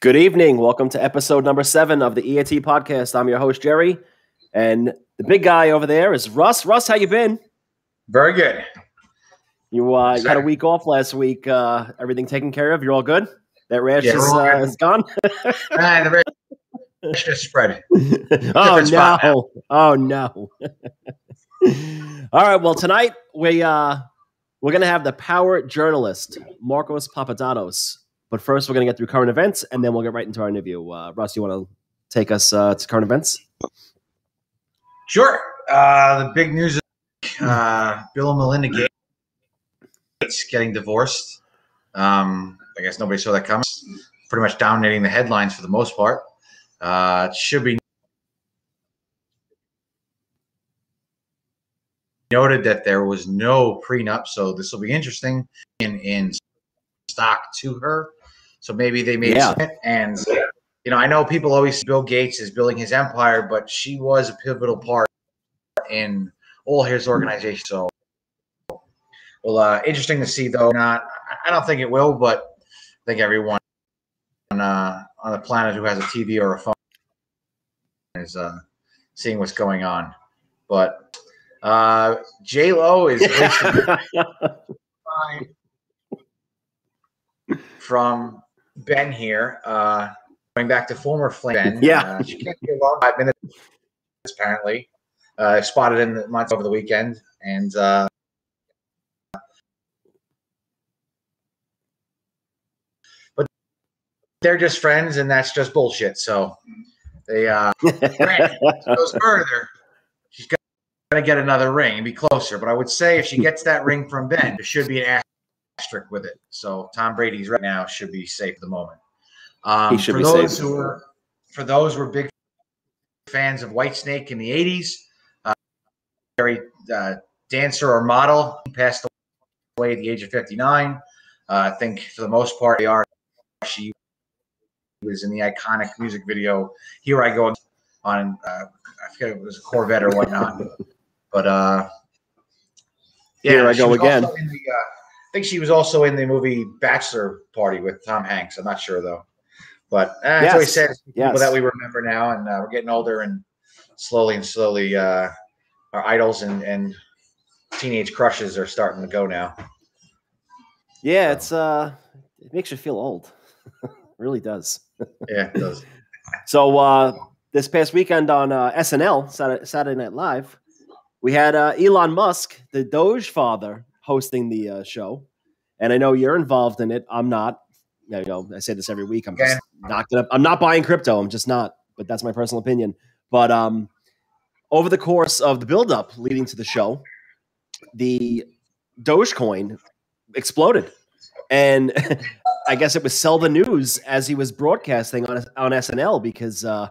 Good evening. Welcome to episode number seven of the EAT podcast. I'm your host Jerry, and the big guy over there is Russ. Russ, how you been? Very good. You, uh, you had a week off last week. Uh, everything taken care of? You're all good. That rash yeah, is, uh, is gone. ah, the rash just spread. oh no! Oh no! all right. Well, tonight we uh, we're gonna have the power journalist Markos Papadatos but first, we're going to get through current events, and then we'll get right into our interview. Uh, Russ, you want to take us uh, to current events? Sure. Uh, the big news is uh, Bill and Melinda Gates getting divorced. Um, I guess nobody saw that coming. Pretty much dominating the headlines for the most part. Uh, it should be noted that there was no prenup, so this will be interesting in in stock to her. So maybe they made yeah. it. And, you know, I know people always Bill Gates is building his empire, but she was a pivotal part in all his organization. So, well, uh, interesting to see, though. Not, I don't think it will, but I think everyone on, uh, on the planet who has a TV or a phone is uh, seeing what's going on. But uh, J Lo is from Ben here, uh, going back to former Flame Ben. Yeah, uh, she can't be a long five minutes apparently. Uh, spotted in the months over the weekend, and uh, but they're just friends, and that's just bullshit. So they uh, goes further. She's gonna get another ring and be closer. But I would say if she gets that ring from Ben, there should be an asterisk with it. So Tom Brady's right now should be safe at the moment. Um, he should for be those safe. who are for those who are big fans of Whitesnake in the '80s, uh, very uh, dancer or model. He passed away at the age of 59. Uh, I think for the most part, they are. She was in the iconic music video "Here I Go" on uh, I forget it was a Corvette or whatnot, but uh, yeah, Here I go again. The, uh, think she was also in the movie Bachelor Party with Tom Hanks. I'm not sure though. But uh, yes. always said people yes. that we remember now, and uh, we're getting older, and slowly and slowly, uh, our idols and, and teenage crushes are starting to go now. Yeah, it's uh, it makes you feel old. it really does. yeah, it does. so uh, this past weekend on uh, SNL Saturday Night Live, we had uh, Elon Musk, the Doge father, hosting the uh, show, and I know you're involved in it. I'm not. You know, I say this every week. I'm just not gonna. I'm not buying crypto. I'm just not. But that's my personal opinion. But um, over the course of the buildup leading to the show, the Dogecoin exploded, and I guess it was sell the news as he was broadcasting on on SNL because uh,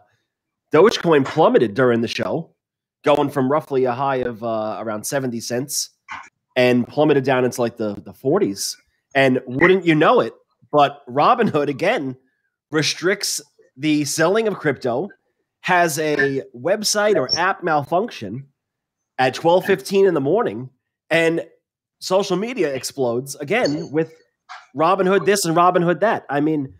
Dogecoin plummeted during the show, going from roughly a high of uh, around seventy cents and plummeted down into like the, the 40s. And wouldn't you know it, but Robinhood again restricts the selling of crypto, has a website or app malfunction at 12:15 in the morning and social media explodes again with Robinhood this and Robinhood that. I mean,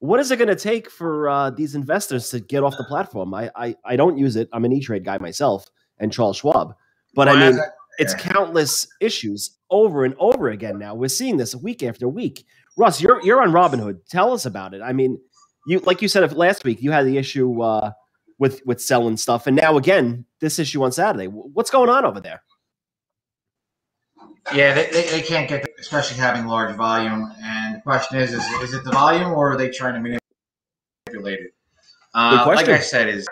what is it going to take for uh, these investors to get off the platform? I, I I don't use it. I'm an E Trade guy myself and Charles Schwab, but well, I mean, it's countless issues over and over again now. We're seeing this week after week. Russ, you're you're on Robinhood. Tell us about it. I mean, you like you said last week, you had the issue uh, with with selling stuff, and now again this issue on Saturday. What's going on over there? Yeah, they, they, they can't get, the, especially having large volume. And the question is, is is it the volume, or are they trying to manipulate it? Uh, like I said, is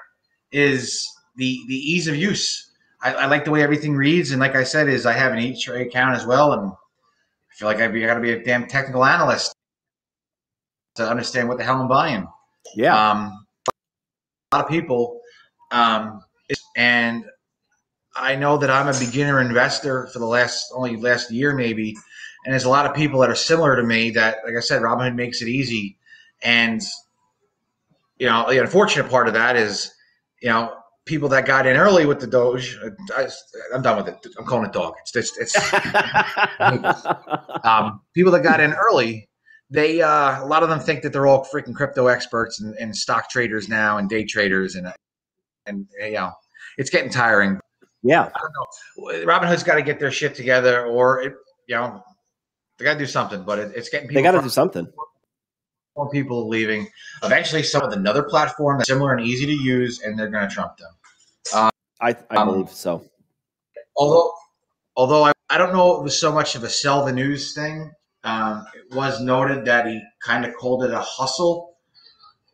is the the ease of use I, I, like the way everything reads, and like I said, is I have an E Trade account as well, and I feel like I've got to be a damn technical analyst to understand what the hell I'm buying. Yeah, um, a lot of people, um, and I know that I'm a beginner investor for the last only last year maybe, and there's a lot of people that are similar to me. That, like I said, Robinhood makes it easy, and you know the unfortunate part of that is, you know, people that got in early with the Doge. I, am done with it. I'm calling it dog. It's it's, it's um, people that got in early they uh, a lot of them think that they're all freaking crypto experts and, and stock traders now and day traders and and you know it's getting tiring. Yeah, I don't know. Robinhood's got to get their shit together, or it, you know, they got to do something. But it, it's getting they got to do something. More people leaving. Eventually, some with another platform that's similar and easy to use, and they're going to trump them. Um, I I um, believe so. Although, although I, I don't know it was so much of a sell the news thing. Um, it was noted that he kind of called it a hustle,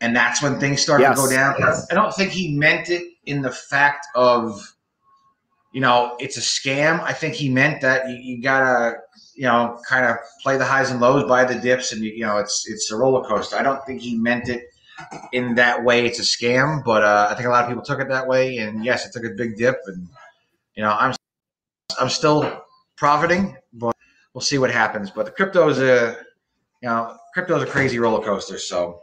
and that's when things started yes. to go down. I don't think he meant it in the fact of, you know, it's a scam. I think he meant that you, you gotta, you know, kind of play the highs and lows, buy the dips, and you know, it's it's a roller coaster. I don't think he meant it in that way. It's a scam, but uh, I think a lot of people took it that way. And yes, it took a big dip, and you know, I'm I'm still profiting, but we'll see what happens. But the crypto is a, you know, crypto is a crazy roller coaster. So,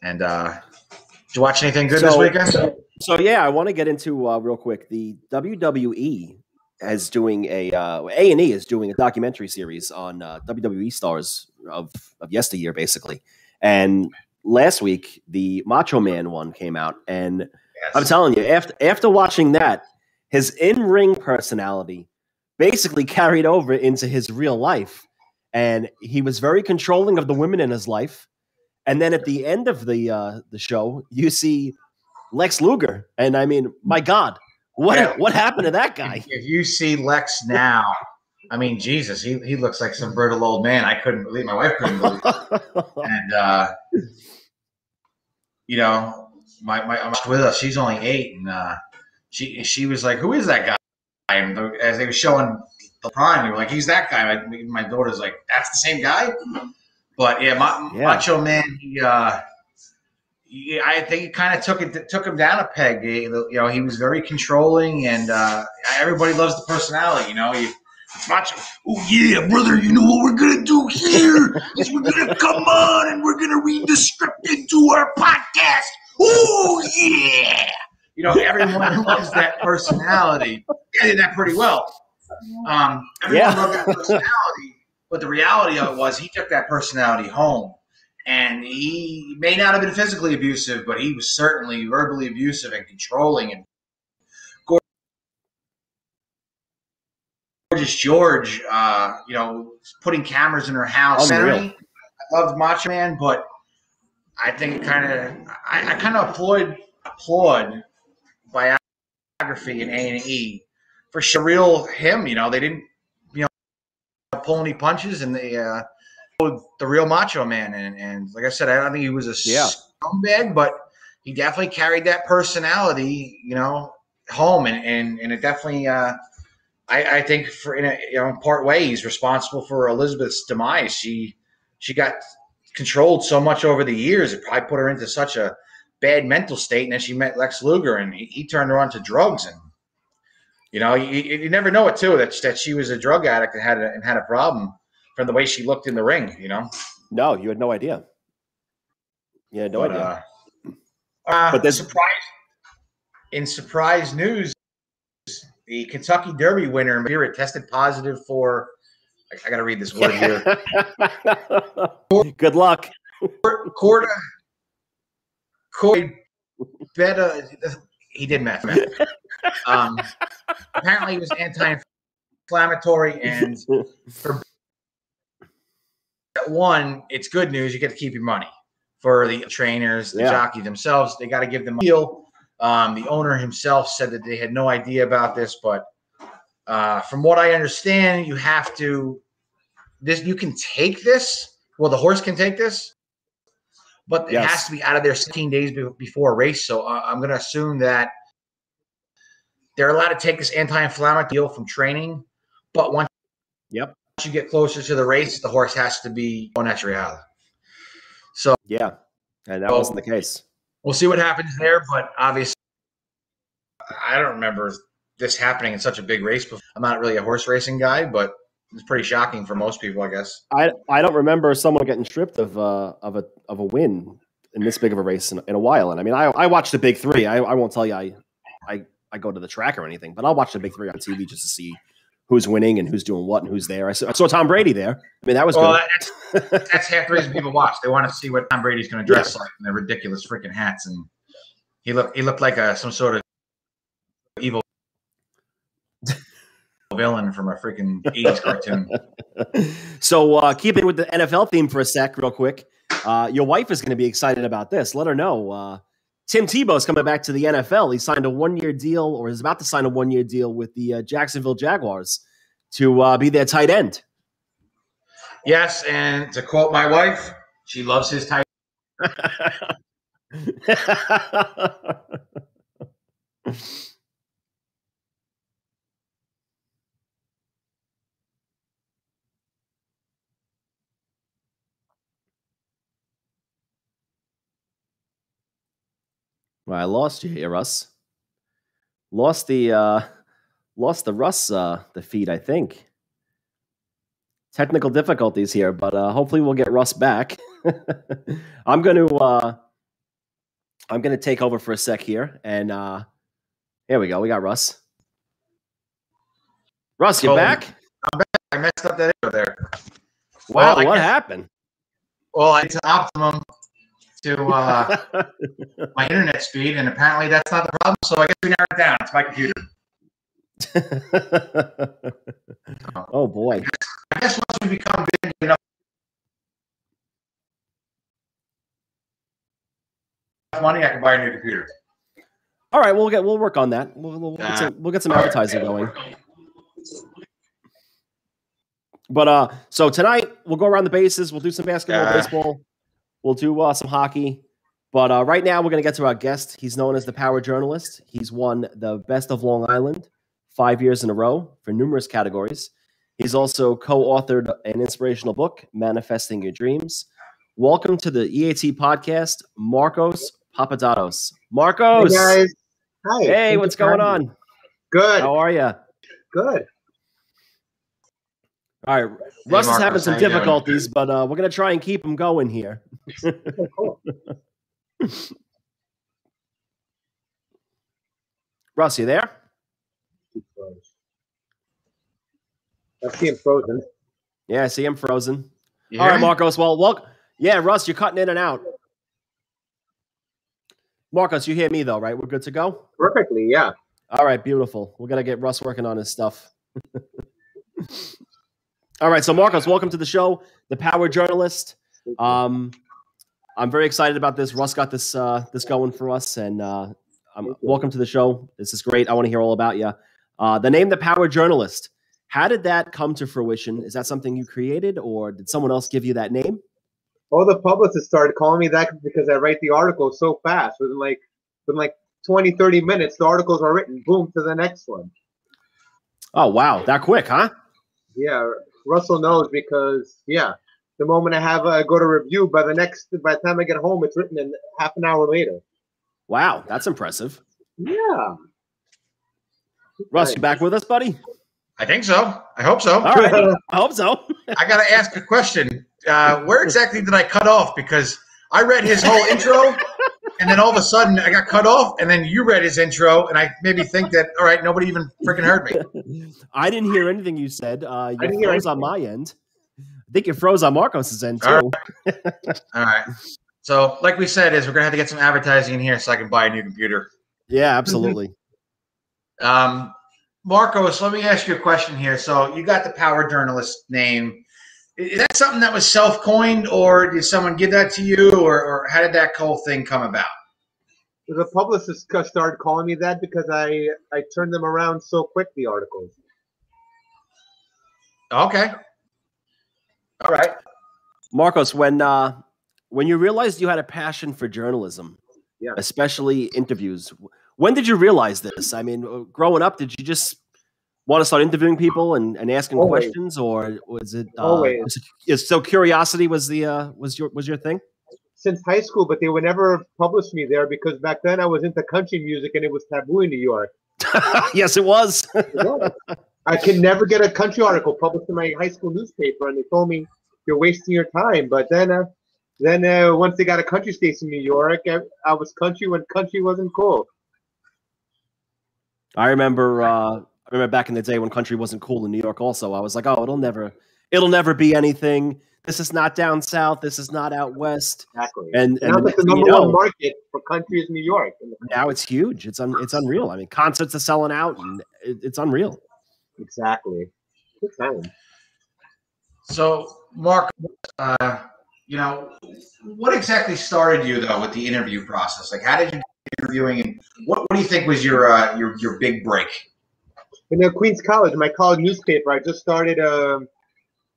and uh, did you watch anything good so, this weekend? So, so yeah, I want to get into uh, real quick. The WWE is doing a uh, A and E is doing a documentary series on uh, WWE stars of of yesteryear, basically. And last week, the Macho Man one came out, and yes. I'm telling you, after after watching that, his in ring personality basically carried over into his real life. And he was very controlling of the women in his life. And then at the end of the uh, the show, you see Lex Luger, and I mean, my God, what yeah. what happened to that guy? If you see Lex now, I mean, Jesus, he, he looks like some brutal old man. I couldn't believe my wife couldn't believe it. and uh, you know, my my I'm with us, she's only eight, and uh, she she was like, "Who is that guy?" And as they were showing the prime, they were like, "He's that guy." My, my daughter's like, "That's the same guy." But yeah, Ma- yeah. Macho Man, he, uh, he, I think he kind of took it took him down a peg. He, you know, he was very controlling, and uh, everybody loves the personality. You know, it's Macho. Oh yeah, brother. You know what we're gonna do here is we're gonna come on and we're gonna read the script into our podcast. Oh yeah you know, everyone loves that personality. I did that pretty well. Um, everyone yeah. loved that personality, but the reality of it was he took that personality home. And he may not have been physically abusive, but he was certainly verbally abusive and controlling. And Gorgeous George, uh, you know, putting cameras in her house. I loved Macho Man, but I think kind of I, I kind of applaud applaud biography in A and E for surreal him. You know, they didn't you know pull any punches, and they uh, the real Macho Man. And, and like I said, I don't think he was a yeah. scumbag, but he definitely carried that personality. You know, home, and and and it definitely. Uh, I, I think for in a you know part way he's responsible for Elizabeth's demise. She she got controlled so much over the years. It probably put her into such a bad mental state, and then she met Lex Luger, and he, he turned her on to drugs, and you know, you, you, never know it too that that she was a drug addict and had a, and had a problem from the way she looked in the ring. You know, no, you had no idea. Yeah, no but, idea. Uh, uh, but there's surprise in surprise news. The Kentucky Derby winner, here, tested positive for. I, I got to read this word here. Good luck. Corda Corey better. He did meth. Um, apparently, he was anti-inflammatory, and for one, it's good news. You get to keep your money. For the trainers, the yeah. jockey themselves, they got to give them a deal. Um, the owner himself said that they had no idea about this, but uh, from what I understand, you have to this. You can take this. Well, the horse can take this, but it has to be out of there 16 days before a race. So uh, I'm going to assume that they're allowed to take this anti-inflammatory deal from training, but once yep you get closer to the race, the horse has to be on natural. So yeah, and that so, wasn't the case. We'll see what happens there, but obviously, I don't remember this happening in such a big race. Before. I'm not really a horse racing guy, but it's pretty shocking for most people, I guess. I I don't remember someone getting stripped of uh, of a of a win in this big of a race in, in a while. And I mean, I I watched the big three. I, I won't tell you I I I go to the track or anything, but I'll watch the big three on TV just to see who's winning and who's doing what and who's there. I saw, I saw Tom Brady there. I mean, that was Well, good. that's, that's half the reason people watch. They want to see what Tom Brady's going to dress like in their ridiculous freaking hats, and he looked he looked like a some sort of evil villain from a freaking 80s cartoon. so uh, keeping with the NFL theme for a sec, real quick. Uh, your wife is going to be excited about this. Let her know. Uh, Tim Tebow's coming back to the NFL. He signed a one-year deal, or is about to sign a one-year deal with the uh, Jacksonville Jaguars to uh, be their tight end. Yes, and to quote my wife, she loves his tight. I lost you here, Russ. Lost the uh, lost the Russ uh, the feed, I think. Technical difficulties here, but uh, hopefully we'll get Russ back. I'm going to uh, I'm going to take over for a sec here, and uh, here we go. We got Russ. Russ, you Oh, back? I messed up that intro there. Wow, Well, what happened? Well, it's optimum to uh, my internet speed, and apparently that's not the problem. So I guess we narrowed it down. It's my computer. oh boy. I guess once we become big enough money, I can buy a new computer. All right, we'll get we'll work on that. We'll, we'll, get, some, we'll get some advertising going. But uh, so tonight we'll go around the bases. We'll do some basketball, Uh. baseball. We'll do uh, some hockey. But uh, right now we're gonna get to our guest. He's known as the Power Journalist. He's won the Best of Long Island five years in a row for numerous categories. He's also co-authored an inspirational book, Manifesting Your Dreams. Welcome to the EAT podcast, Markos Papadatos. Markos, Hey guys. Hi. hey, Thank what's going on? Good. How are you? Good. All right, Russ is having some difficulties, but uh, we're gonna try and keep him going here. Cool. Russ, you there? I see him frozen. Yeah, I see him frozen. All right? Markos. Well, well, yeah, Russ, you're cutting in and out. Markos, you hear me though, right? We're good to go. Perfectly, yeah. All right, beautiful. We're gonna get Russ working on his stuff. All right, so Markos, welcome to the show, the Power Journalist. Um, I'm very excited about this. Russ got this uh, this going for us, and uh, um, welcome to the show. This is great. I want to hear all about you. Uh, the name, the Power Journalist. How did that come to fruition? Is that something you created, or did someone else give you that name? All the publicists started calling me that because I write the articles so fast. Within like within like 20, 30 minutes, the articles are written. Boom to the next one. Oh wow, that quick, huh? Yeah, Russell knows because yeah, the moment I have uh, go to review, by the next by the time I get home, it's written in half an hour later. Wow, that's impressive. Yeah. Russ, you back with us, buddy? I think so. I hope so. All right, I hope so. I got to ask a question. Uh, where exactly did I cut off? Because I read his whole intro, and then all of a sudden I got cut off, and then you read his intro, and I maybe think that all right, nobody even freaking heard me. I didn't hear anything you said. Uh, you didn't froze on my end. I think you froze on Markos's end too. All All right. So, like we said, is we're gonna have to get some advertising in here so I can buy a new computer. Yeah, absolutely. Um, Markos, let me ask you a question here. So, you got the power journalist name. I- Is that something that was self-coined, or did someone give that to you, or, or how did that whole thing come about? The publicists ca- started calling me that because I I turned them around so quick. The articles. Okay. All right. Markos, when uh, when you realized you had a passion for journalism, Yeah. especially interviews, when did you realize this? I mean, growing up, did you just want to start interviewing people and, and asking Always. questions, or was it uh, Always. was it- is- so curiosity was the uh, was your was your thing? since high school, but they would never publish me there because back then I was into country music and it was taboo in New York. yes, it was. I could never get a country article published in my high school newspaper, and they told me you're wasting your time. But then, uh, then uh, once they got a country station in New York, I, I was country when country wasn't cool. I remember uh, remember back in the day when country wasn't cool in New York. Also, I was like, oh, it'll never, it'll never be anything. This is not down south. This is not out west. Exactly. And, And now and that the you know, one market for country is New York. now it's huge. It's un, it's unreal. I mean, concerts are selling out, and it, it's unreal. Exactly. Good time. So, Mark, uh, you know, what exactly started you though with the interview process? Like, how did you get interviewing, and what, what do you think was your uh, your your big break? In the Queens College, my college newspaper, I just started. Um,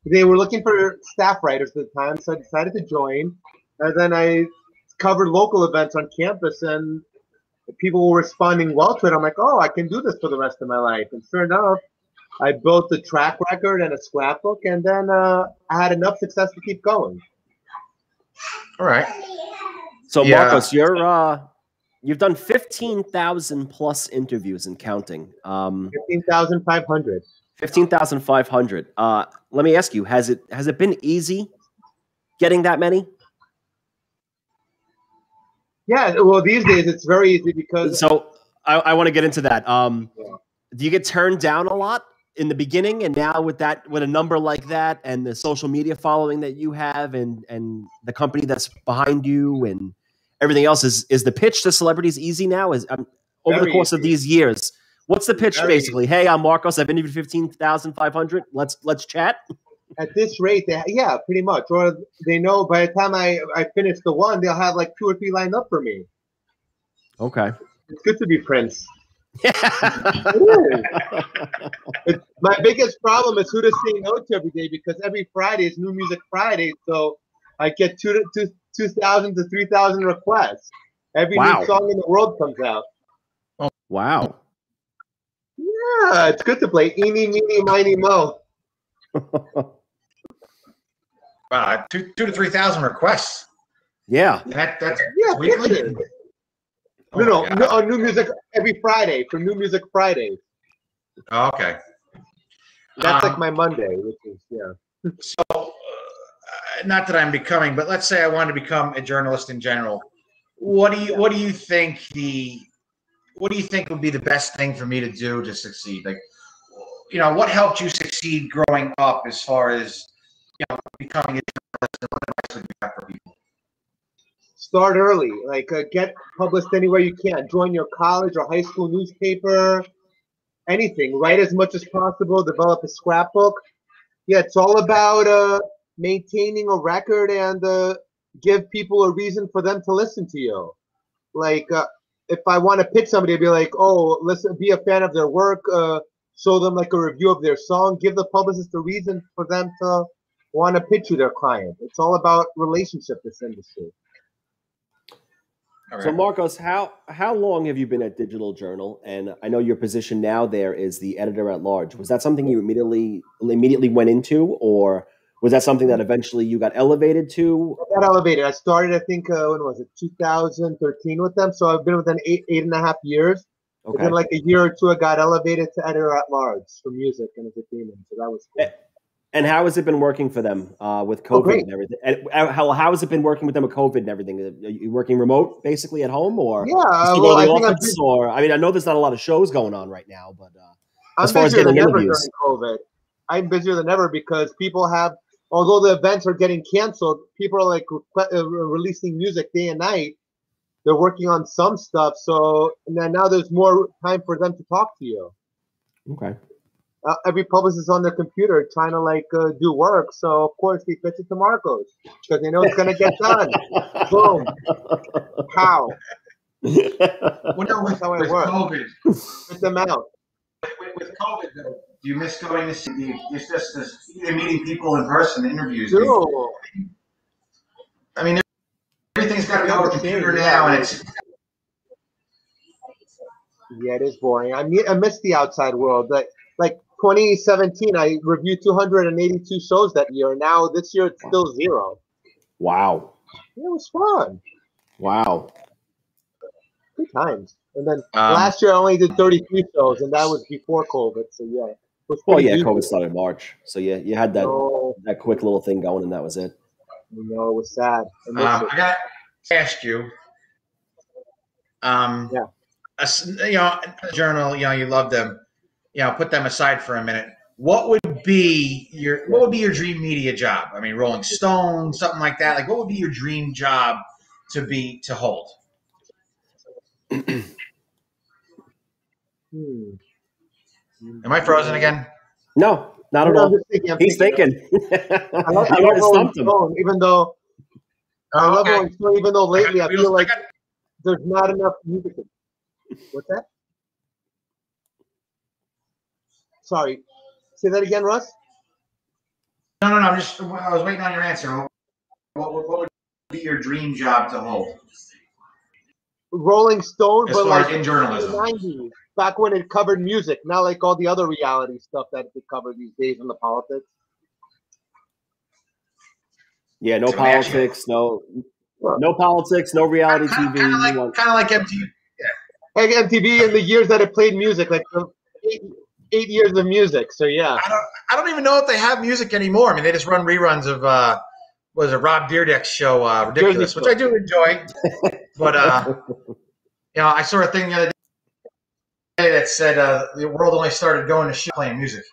they were looking for staff writers at the time, so I decided to join. And then I covered local events on campus, and people were responding well to it. I'm like, oh, I can do this for the rest of my life. And sure enough, I built a track record and a scrapbook, and then uh, I had enough success to keep going. All right. So Yeah. Markos, you're uh, you've done fifteen thousand plus interviews and counting. Um, Fifteen thousand five hundred. fifteen thousand five hundred. Uh, let me ask you: Has it has it been easy getting that many? Yeah, well, these days it's very easy because So I, I want to get into that. Um, Yeah. do you get turned down a lot in the beginning, and now with that, with a number like that, and the social media following that you have, and and the company that's behind you, and everything else, is is the pitch to celebrities easy now? Is um, over the Very course of these years, what's the pitch Very basically? Hey, I'm Markos. I've interviewed fifteen thousand five hundred. Let's let's chat. at this rate, they, yeah, pretty much. Or they know by the time I, I finish the one, they'll have like two or three lined up for me. Okay. It's good to be Prince. It is. It's- my biggest problem is who to say no to every day because every Friday is New Music Friday, so I get two to two two thousand to three thousand requests. Every Wow. new song in the world comes out. Oh, wow. Yeah, it's good to play. Eeny, meeny, miny, mo. Uh, two two to three thousand requests. yeah. That that's Yeah, weekly. pictures. Oh No, no, no, on New Music every Friday for New Music Friday. Oh, okay. That's Um, like my Monday, which is yeah. So, not that I'm becoming, but let's say I want to become a journalist in general. What do you What do you think the What do you think would be the best thing for me to do to succeed? Like, you know, what helped you succeed growing up as far as you know becoming a journalist? And what advice would you have for people? Start early, like uh, get published anywhere you can. Join your college or high school newspaper. Anything. Write as much as possible. Develop a scrapbook. Yeah, it's all about uh, maintaining a record and uh, give people a reason for them to listen to you. Like uh, if I want to pitch somebody, I'd be like, oh, listen, be a fan of their work. Uh, show them like a review of their song. Give the publicist a reason for them to want to pitch you their client. It's all about relationship. This industry. All So. Markos, how how long have you been at Digital Journal? And I know your position now there is the editor at large. Was that something you immediately immediately went into, or was that something that eventually you got elevated to? I got elevated. I started, I think, uh, when was it, 2013 with them. So I've been with them eight, eight and a half years. Okay. Within like a year or two, I got elevated to editor at large for music and entertainment. So that was cool. And how has it been working for them uh, with Oh, COVID great. and everything? And uh, how how has it been working with them with COVID and everything? Are you working remote basically at home, or Yeah, uh, well, I think I'm, busy, Or I mean, I know there's not a lot of shows going on right now, but uh, I'm as far as getting interviews. during COVID. I'm busier than ever because people have, although the events are getting canceled, people are like requ- uh, releasing music day and night. They're working on some stuff. So and then now there's more time for them to talk to you. okay. uh, every publicist is on their computer trying to like uh, do work. So of course they pitch it to Markos because they know it's gonna get done. Boom, pow, Well, no, with, how it with works. COVID, spit them out. with, with COVID, though, do you miss going to see the, it's just this, either meeting people in person, interviews? Dude, I mean, everything's got to be over the computer now, and it's yeah, it is boring. I mean, I miss the outside world. Like like 2017, I reviewed 282 shows that year. Now this year it's still zero. wow, It was fun, wow. good times. And then Um, last year I only did 33 shows, and that was before COVID. So yeah, it was Well, yeah, easy. COVID started in March, so yeah, you had that No, that quick little thing going, and that was it. no, it was sad. I Um, it. I got to ask you. Um, Yeah. a s- you know, a journal. You know, you love them. you know, put them aside for a minute. What would be your what would be your dream media job? I mean, Rolling Stone, something like that. Like, what would be your dream job to be to hold? Hmm. Am I frozen again? No, not at all. thinking, He's thinking. thinking. I love, I You love already him. Stone, even though I love okay. Rolling Stone, even though lately I got feel like got- there's not enough music. What's that? Sorry, say that again, Russ. no, no, no. I'm just. I was waiting on your answer. What, what, what would be your dream job to hold Rolling Stone, as but far like as in in journalism? '90s, back when it covered music, not like all the other reality stuff that they cover these days in the politics. yeah, no So they actually- politics, no no politics, no reality Kind TV. of like, want- kind of like MTV. Like MTV in the years that it played music, like eight, eight years of music. So yeah, I don't. I don't even know if they have music anymore. I mean, they just run reruns of uh, what was it Rob Dyrdek's show, uh, Ridiculous, Jersey which I do enjoy. but uh, you know, I saw a thing the other day that said uh, the world only started going to shit playing music.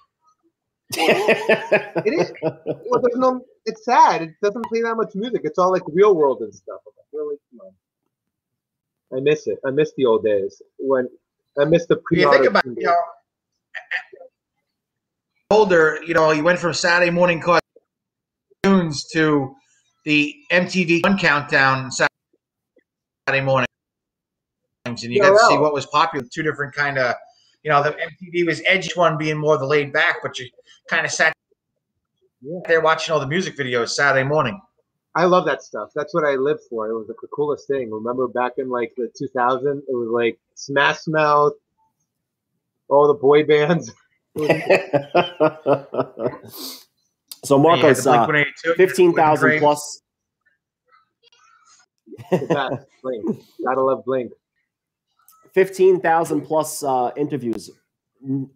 it is. Well, there's no. It's sad. It doesn't play that much music. It's all like real world and stuff. I'm like, really? Come on. I miss it. I miss the old days when I miss the pre. You think about it, you know, older, you know, you went from Saturday morning cartoons to the MTV One Countdown Saturday morning, and you got to see what was popular. Two different kind of, you know, the MTV was edgy one being more the laid back, but you kind of sat Yeah. there watching all the music videos Saturday morning. I love that stuff. That's what I lived for. It was like the coolest thing. Remember back in like the 2000, it was like Smash Mouth, all the boy bands. so Markos, the uh, fifteen thousand plus. Blink. Gotta love Blink. Fifteen thousand plus uh, interviews.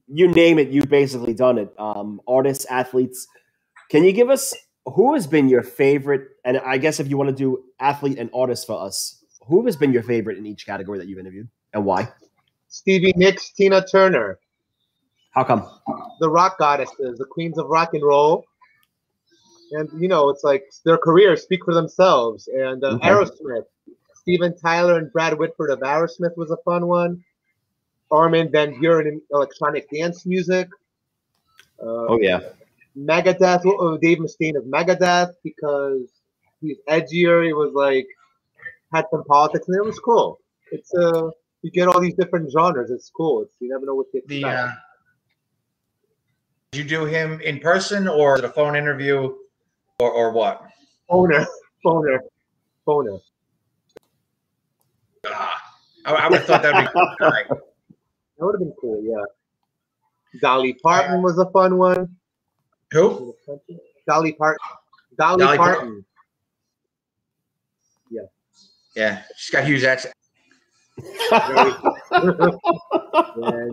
You name it, you've basically done it. Um, artists, athletes. Can you give us who has been your favorite? And I guess if you want to do athlete and artist for us, who has been your favorite in each category that you've interviewed, and why? Stevie Nicks, Tina Turner, How come? the rock goddesses, the queens of rock and roll. And you know, it's like their careers speak for themselves. And uh, Okay. Aerosmith, Steven Tyler and Brad Whitford of Aerosmith was a fun one. Armin van Buuren in electronic dance music. Uh, Oh yeah, Megadeth, oh, Dave Mustaine of Megadeth because he's edgier. He was like had some politics, and it was cool. It's uh, you get all these different genres. It's cool. It's you never know what to expect. The uh, did you do him in person or was it a phone interview or, or what? Phoner, phoner, phoner. I, I would have thought that'd be all right. That would have been cool. Yeah. Dolly Parton was a fun one. Who? Dolly Parton. Dolly, Dolly Parton. Yeah, Yeah, she's got huge accent. and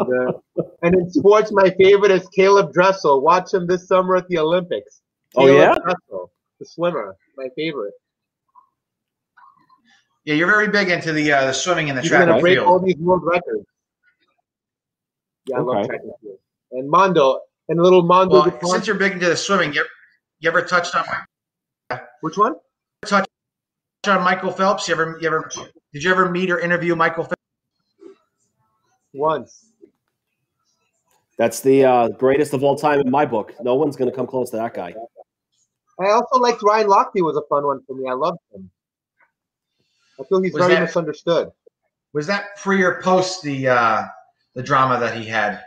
uh, and in sports, my favorite is Caeleb Dressel. Watch him this summer at the Olympics. Oh, yeah? Dressel, the swimmer, my favorite. Yeah, you're very big into the uh, the swimming and the He's track gonna and break all these world records. Yeah, I love track and field. And Mondo and little Mondo. Well, DuPont- since you're big into the swimming, you, you ever touched on Which one? touched on Michael Phelps? You ever you ever did you ever meet or interview Michael Phelps? Once. that's the uh, greatest of all time in my book. No one's going to come close to that guy. I also liked Ryan Lochte was a fun one for me. I loved him. I feel he's Was very that- misunderstood. Was that pre or post the uh, the drama that he had?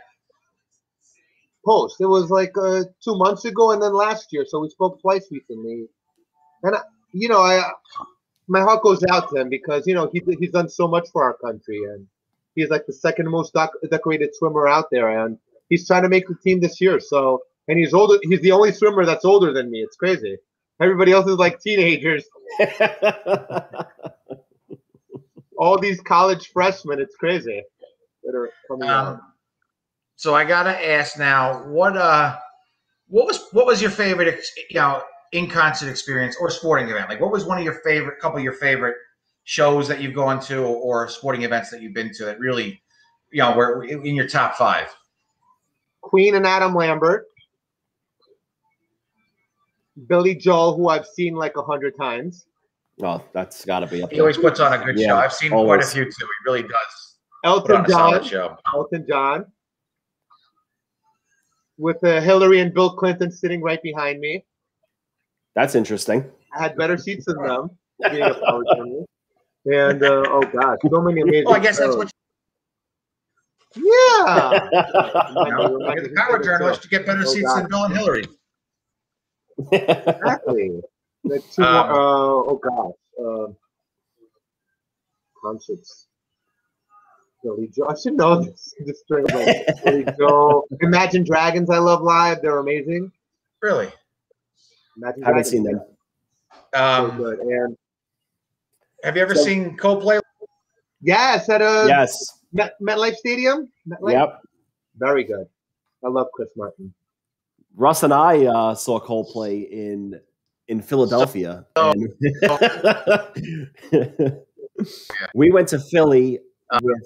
Post. It was like uh, two months ago, and then last year. So we spoke twice recently. And I, you know, I my heart goes out to him because you know he he's done so much for our country, and he's like the second most doc- decorated swimmer out there, and he's trying to make the team this year. So, and he's older. He's the only swimmer that's older than me. It's crazy. Everybody else is like teenagers. All these college freshmen. It's crazy that are coming out. Um, so I gotta ask now, what uh, what was what was your favorite, ex- you know, in concert experience or sporting event? Like, what was one of your favorite, couple of your favorite shows that you've gone to or sporting events that you've been to that really, you know, were in your top five? Queen and Adam Lambert, Billy Joel, who I've seen like a hundred times. Oh, that's got to be up He there. always puts on a good Yeah, show. I've seen quite a few too. He really does Elton on a solid John, show. Elton John, with uh, Hillary and Bill Clinton sitting right behind me. That's interesting. I had better seats than them. being a journalist. And uh, oh god, so many amazing. Well, I guess that's what Yeah. you know. You're the power journalist to get better Oh, seats God. than Bill and Hillary. exactly. The two Um, uh, oh gosh. Uh, concerts. Billy Joe. I should know this. This string of like Billy Joe. Imagine Dragons. I love live. They're amazing. Really? Imagine I Haven't Dragons. seen them. So Um, good. And have you ever So- seen Coldplay? yes, at a yes. Met, MetLife Stadium. MetLife? Yep. Very good. I love Chris Martin. Russ and I uh, saw Coldplay in in Philadelphia. So- and- we went to Philly Uh, with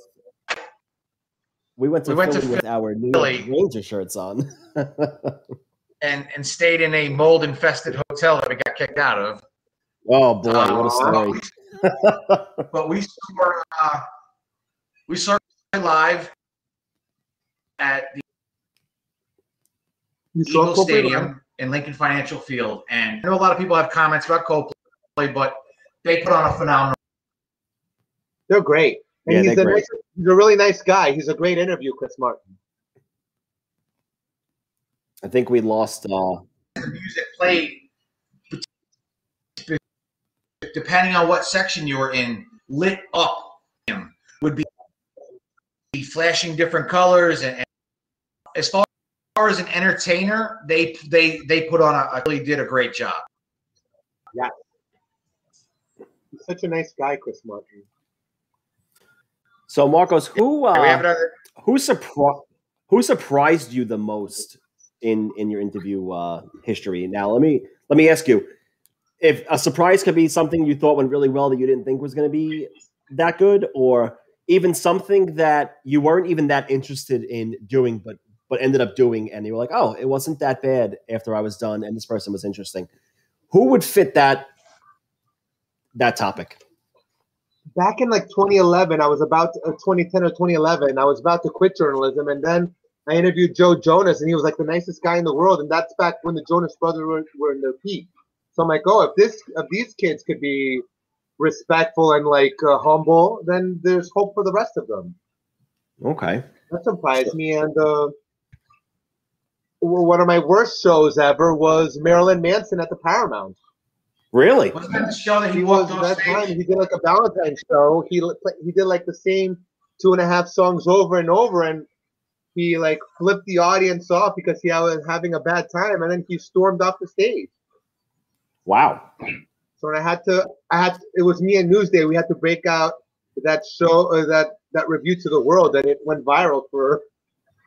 we went to we went to Philly with our New Philly. York Ranger shirts on. and and stayed in a mold infested hotel that we got kicked out of. oh boy, what a Uh, story! But we saw uh, we saw live at the You Eagle Coldplay Stadium in Lincoln Financial Field, and I know a lot of people have comments about Coldplay, but they put on a phenomenal. They're great. And Yeah, he's, they're a great. nice, he's a really nice guy. He's a great interview, Chris Martin. I think we lost. Uh, The music played, depending on what section you were in, lit up. Him would be, be flashing different colors, and, and as far as an entertainer, they they they put on a really did a great job. Yeah, He's such a nice guy, Chris Martin. so Markos, who we have uh, another. who surprised who surprised you the most in in your interview uh, history? Now let me let me ask you if a surprise could be something you thought went really well that you didn't think was going to be that good, or even something that you weren't even that interested in doing, but but ended up doing, and you were like, oh, it wasn't that bad after I was done, and this person was interesting. Who would fit that that topic? Back in like 2011, I was about to, uh, 2010 or 2011, I was about to quit journalism, and then I interviewed Joe Jonas, and he was like the nicest guy in the world, and that's back when the Jonas Brothers were, were in their peak. So I'm like, oh, if this if these kids could be respectful and like uh, humble, then there's hope for the rest of them. Okay. That surprised me. And uh, one of my worst shows ever was Marilyn Manson at the Paramount. Really? Wasn't that the show that he He was walked off that time. stage? He did like a Valentine's show. He he did like the same two and a half songs over and over, and he like flipped the audience off because he was having a bad time, and then he stormed off the stage. Wow. So I had to, I had, it was me and Newsday. We had to break out that show, or that that review to the world, and it went viral for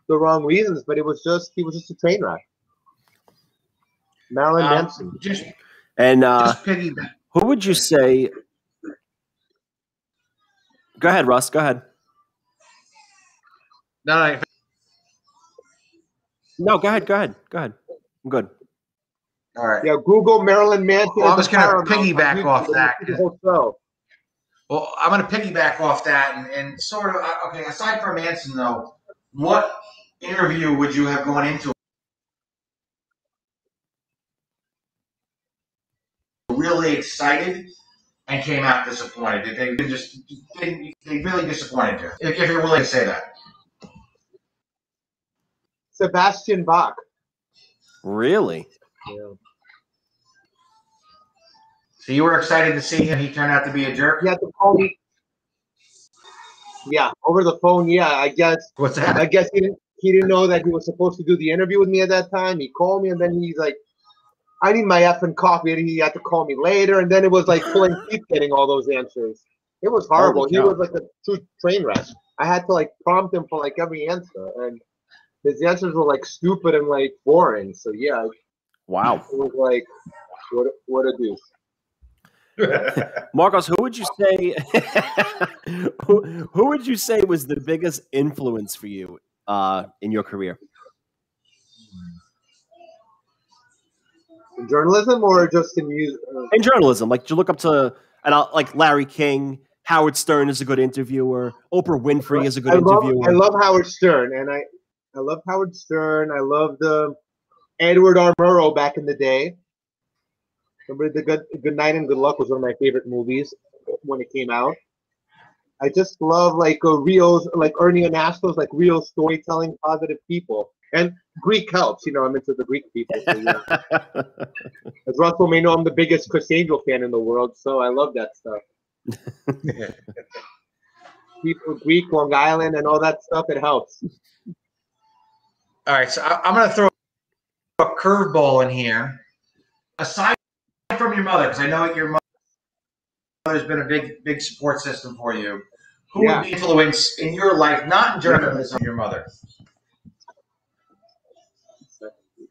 the wrong reasons. But it was just, he was just a train wreck. Marilyn Um, Manson. just And uh, just. Who would you say? Go ahead, Russ. Go ahead. No, no, No, go ahead. Go ahead. Go ahead. I'm good. all right. Yeah, Google Marilyn Manson. Well, I at was the gonna piggyback off that. see The whole show. Well, I'm going to piggyback off that and, and sort of, uh, okay, aside from Manson, though, what interview would you have gone into really excited and came out disappointed? Did they just, they, they really disappointed you? If, if you're willing to say that. Sebastian Bach. Really? Yeah. So you were excited to see him. He turned out to be a jerk. He had to call me. Yeah, over the phone. Yeah, I guess. What's that? I guess he didn't. He didn't know that he was supposed to do the interview with me at that time. He called me, and then he's like, "I need my effing coffee," and he had to call me later. And then it was like pulling teeth getting all those answers. It was horrible. He was like a true train wreck. I had to like prompt him for like every answer, and his answers were like stupid and like boring. So yeah, Wow. it Wow. was like, what what a deuce. Markos, who would you say who, who would you say was the biggest influence for you uh, in your career? In journalism or just in music? Uh, in journalism, like you look up to and I'll, like Larry King, Howard Stern is a good interviewer. Oprah Winfrey is a good I love, interviewer. I love Howard Stern, and I I love Howard Stern. I love the Edward R. Murrow back in the day. Remember the good Good Night and Good Luck was one of my favorite movies when it came out. I just love like uh, real, like Ernie Anastos, like real storytelling, positive people. And Greek helps, you know. I'm into the Greek people. So, yeah. As Russell may know, I'm the biggest Criss Angel fan in the world, so I love that stuff. people, Greek, Long Island, and all that stuff. It helps. All right, so I, I'm going to throw a curveball in here. Aside from your mother, because I know your mother's been a big, big support system for you. Who Yeah. would be influence in your life, not in journalism, your mother?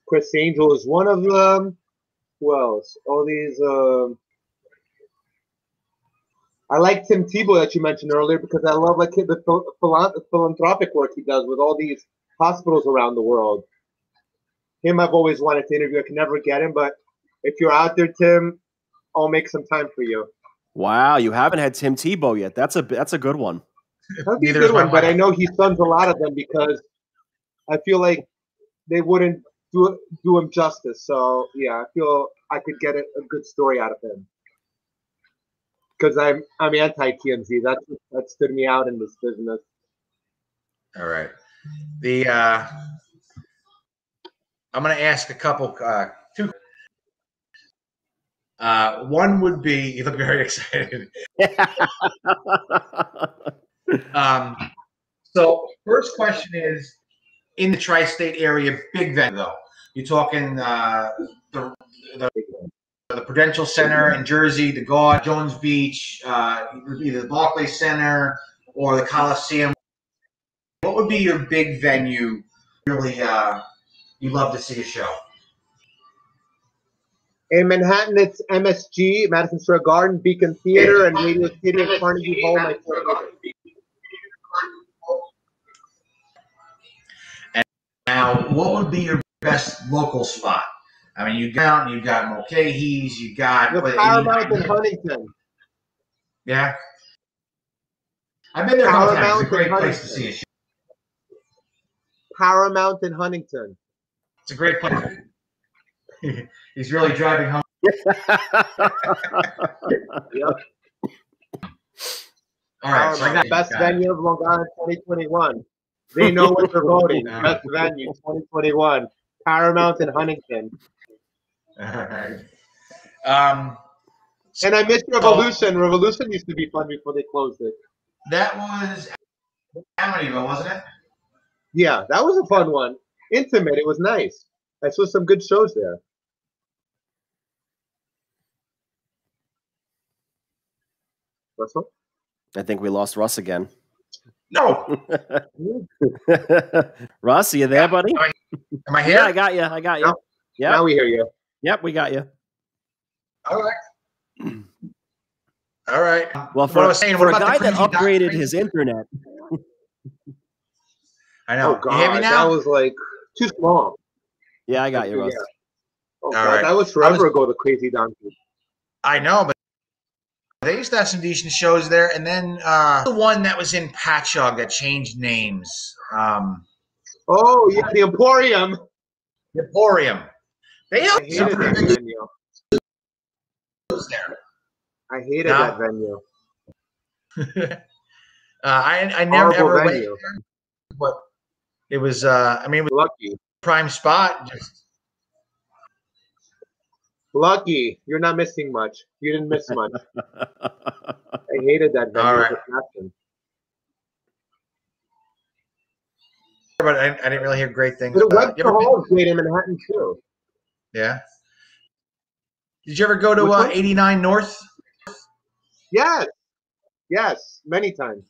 Criss Angel is one of them. Who else? All these. Um, I like Tim Tebow that you mentioned earlier because I love like the phil- philanthropic work he does with all these hospitals around the world. Him, I've always wanted to interview. I can never get him, but if you're out there, Tim, I'll make some time for you. wow, you haven't had Tim Tebow yet. That's a that's a good one. That'd be a good is my one, but I know he stuns a lot of them because I feel like they wouldn't do do him justice. So yeah, I feel I could get a, a good story out of him because I'm I'm anti TMZ. That that stood me out in this business. All right. The uh, I'm going to ask a couple, uh, two. Uh, one would be you look very excited. Um, so first question is in the tri-state area, big venue though. You're talking uh, the, the the Prudential Center in Jersey, the God, Jones Beach, uh, either the Barclays Center or the Coliseum. What would be your big venue? Really, uh, you love to see a show. In Manhattan, it's MSG, Madison Square Garden, Beacon Theater, and Radio City at Carnegie Hall. My favorite. Now, what would be your best local spot? I mean, you got you got Mulcahy's, you got The Paramount in Huntington. Yeah, I've been there a times. It's a great place to see a show. Paramount in Huntington. It's a great place. He's really driving home. Yep. All right, so I got best got venue of Long Island 2021. They know what they're voting. Best venue 2021. Paramount in Huntington. All right. Um, And I missed Revolution. Revolution used to be fun before they closed it. that was Amityville, wasn't it? Yeah, that was a fun one. Intimate. It was nice. I saw some good shows there. Russell? I think we lost Russ again. No. Russ, are you there, buddy? Am I here? Yeah, I got you. I got you. No. Yep. Now we hear you. Yep, we got you. All right. All right. Well, What I was saying, for what a about guy the that upgraded documentary? his internet, I know. Oh You hear me God, now? that was like too small. yeah, I got you, Yeah. Russ. Oh, All God, right. That was forever ago. The Crazy Donkey. I know, but they used to have some decent shows there. And then uh, the one that was in Patchogue that changed names, um, Oh yeah, the Emporium. the Emporium. They I hated that venue. there. I hated No. that venue. uh, I I never Horrible ever went venue. there, but it was. Uh, I mean, it was Lucky, prime spot. Just lucky. You're not missing much. You didn't miss much. I hated that venue. All with right. a passion. but I, I didn't really hear great things. But about. Webster You ever been- Hall is great in Manhattan too. yeah. Did you ever go to uh, 89 North? Yes, yes, many times.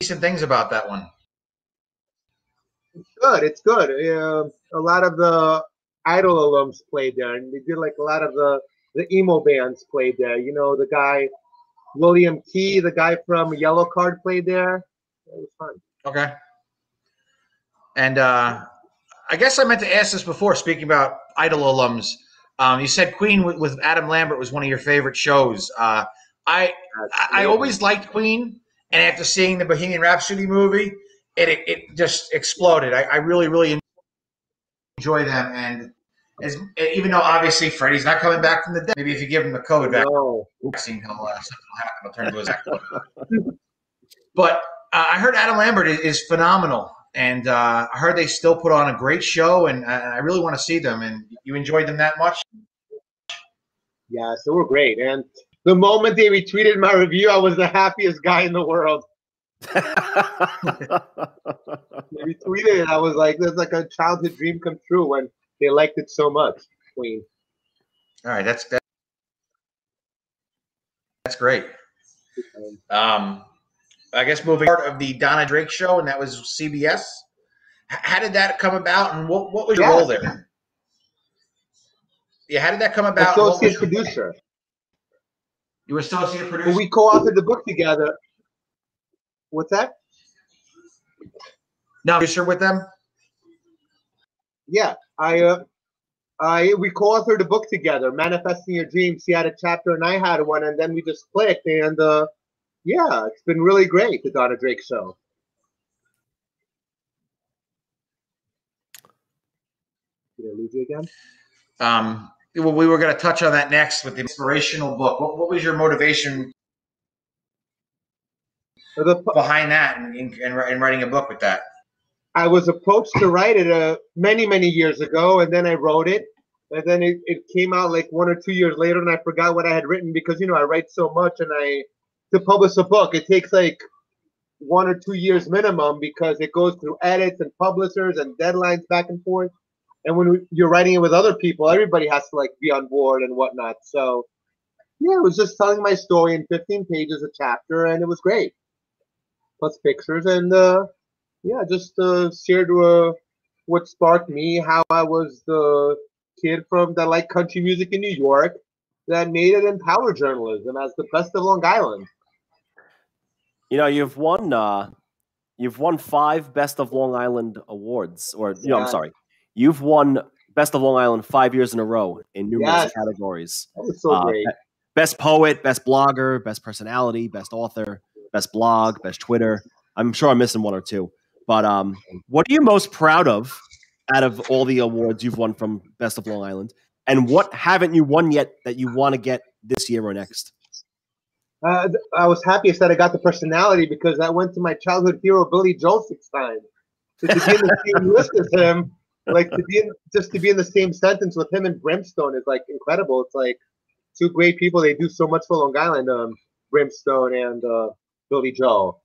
Decent things about that one. It's good. It's good. Uh, a lot of the Idol alums played there, and they did like a lot of the the emo bands played there. You know, the guy William Key, the guy from Yellowcard, played there. It was fun. Okay. And uh, I guess I meant to ask this before. Speaking about Idol alums, um, you said Queen with, with, Adam Lambert was one of your favorite shows. Uh, I, I, I always liked Queen, and after seeing the Bohemian Rhapsody movie, it it, it just exploded. I, I, really really enjoy them, and as, even though obviously Freddie's not coming back from the dead, maybe if you give him the COVID vaccine, he'll uh, something will happen. He'll turn into his but uh, I heard Adam Lambert is, is phenomenal and uh, I heard they still put on a great show, and I really want to see them. And you enjoyed them that much? Yeah, so we're great. And the moment they retweeted my review, I was the happiest guy in the world. They retweeted it. I was like, "That's like a childhood dream come true." When they liked it so much, Queen. All right, that's that's, that's great. Um, I guess moving part of the Donna Drake show, and that was CBS. How did that come about, and what, what was your role there? Yeah, how did that come about? Associate producer. You were associate producer. Well, we co-authored the book together. What's that? No, sure with them. Yeah, I, uh, I we co-authored a book together, Manifesting Your Dreams. He had a chapter, and I had one, and then we just clicked, and uh, yeah, it's been really great, the Donna Drake show. Did I lose you again? Um, well, we were going to touch on that next with the inspirational book. What, what was your motivation the, behind that and, and, and, writing a book with that? I was approached to write it uh, many, many years ago, and then I wrote it. And then it, it came out like one or two years later, and I forgot what I had written because, you know, I write so much and I to publish a book. It takes like one or two years minimum because it goes through edits and publishers and deadlines back and forth. And when you're writing it with other people, everybody has to like be on board and whatnot. So yeah, it was just telling my story in 15 pages a chapter, and it was great. Plus pictures and uh, yeah, just uh, shared uh, what sparked me, how I was the kid from that like country music in New York that made it in power journalism as the best of Long Island. You know, you've won uh you've won five Best of Long Island awards, or you know, I'm sorry, you've won Best of Long Island five years in a row in numerous yes. categories. That was so uh, great. Best poet, best blogger, best personality, best author, best blog, best Twitter. I'm sure I'm missing one or two. But um, what are you most proud of out of all the awards you've won from Best of Long Island? And what haven't you won yet that you want to get this year or next? uh, I was happiest that I got the personality because I went to my childhood hero Billy Joel six times. So to be in the same list as him, like to be in, just to be in the same sentence with him and Brimstone is like incredible. It's like two great people. They do so much for Long Island. Um, Brimstone and uh, Billy Joel.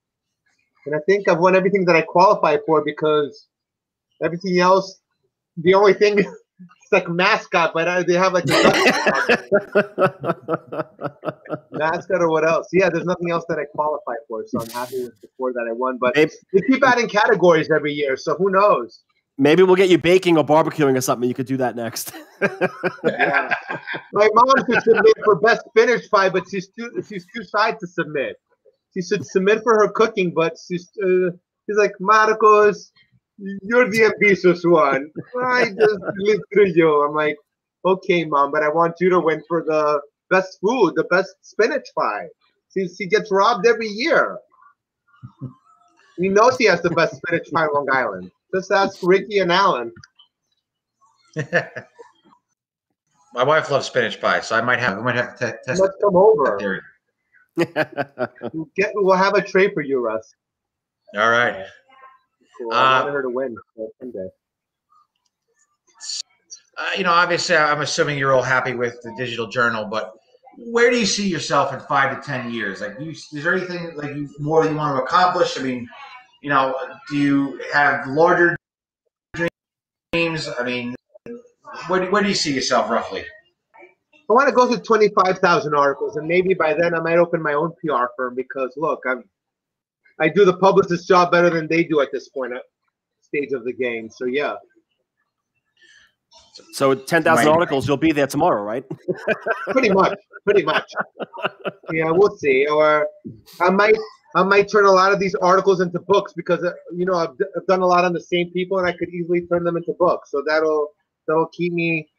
And I think I've won everything that I qualify for because everything else, the only thing it's like mascot, but uh, they have like mascot or what else? Yeah, there's nothing else that I qualify for, so I'm happy with the four that I won. But Maybe. they keep adding categories every year, so who knows? Maybe we'll get you baking or barbecuing or something. You could do that next. yeah. My mom should submit for best Spanish pie, but she's too she's too shy to submit. She should submit for her cooking, but she's uh, she's like Markos you're the ambitious one. I just live through you. I'm like, okay, mom, but I want you to win for the best food, the best spinach pie. She, she gets robbed every year. We know she has the best spinach pie in Long Island. Just ask Ricky and Alan. My wife loves spinach pie, so I might have. We might have to test. Let's come over. We'll, get, we'll have a tray for you, Russ. All right cool. I uh, wanted her to win someday. Uh, you know, obviously, I'm assuming you're all happy with the digital journal, but where do you see yourself in five to ten years? Like, you, is there anything like you more you want to accomplish? I mean, you know, do you have larger dreams? I mean, where do, where do you see yourself roughly? I want to go to 25,000 articles, and maybe by then I might open my own PR firm because look, I'm I do the publicist job better than they do at this point at stage of the game. So yeah. So ten thousand articles, you'll be there tomorrow, right? pretty much, pretty much. Yeah, we'll see. Or I might I might turn a lot of these articles into books because uh, you know I've, I've done a lot on the same people, and I could easily turn them into books. So that'll that'll keep me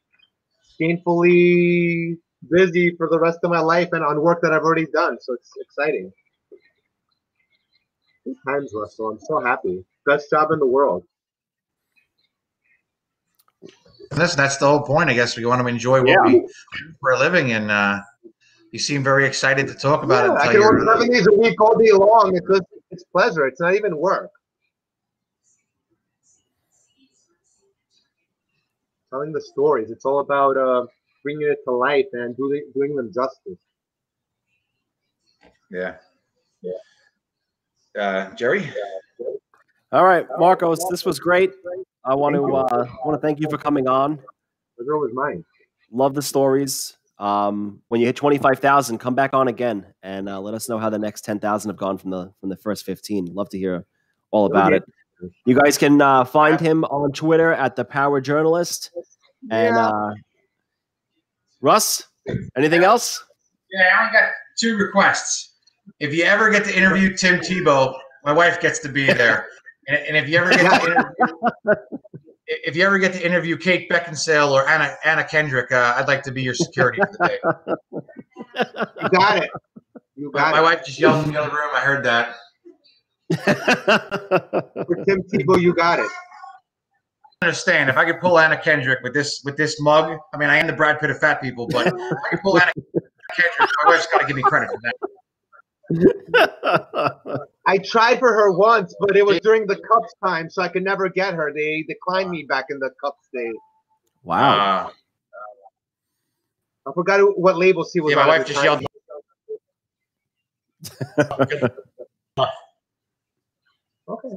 gainfully busy for the rest of my life and on work that I've already done. So it's exciting. Good times, Russell. I'm so happy. Best job in the world. Listen, that's the whole point. I guess we want to enjoy what Yeah. we do for living, and uh, you seem very excited to talk about Yeah, it. I can work seven days a week all day long. It's it's pleasure. It's not even work. Telling the stories. It's all about uh, bringing it to life and doing doing them justice. yeah, yeah. Uh, Jerry, All right, Markos, this was great. I want to uh, want to thank you for coming on. The girl was mine. Love the stories. Um, when you hit twenty five thousand, come back on again and uh, let us know how the next ten thousand have gone from the from the first fifteen. Love to hear all about it. You guys can uh, find him on Twitter at the Power Journalist. And Yeah. uh, Russ, anything else? Yeah, I only got two requests. If you ever get to interview Tim Tebow, my wife gets to be there. And, and if you ever get to interview, if you ever get to interview Kate Beckinsale or Anna Anna Kendrick, uh, I'd like to be your security for the day. You got it. You My, got my it. wife just yelled in the other room. I heard that. For Tim Tebow, you got it. I understand if I could pull Anna Kendrick with this with this mug. I mean, I am the Brad Pitt of fat people, but if I could pull Anna Kendrick, my wife's got to give me credit for that. I tried for her once, but it was during the Cups time, so I could never get her. They declined me back in the Cups days. wow. Uh, I forgot who- what label she was yeah, my wife just time. yelled. Okay.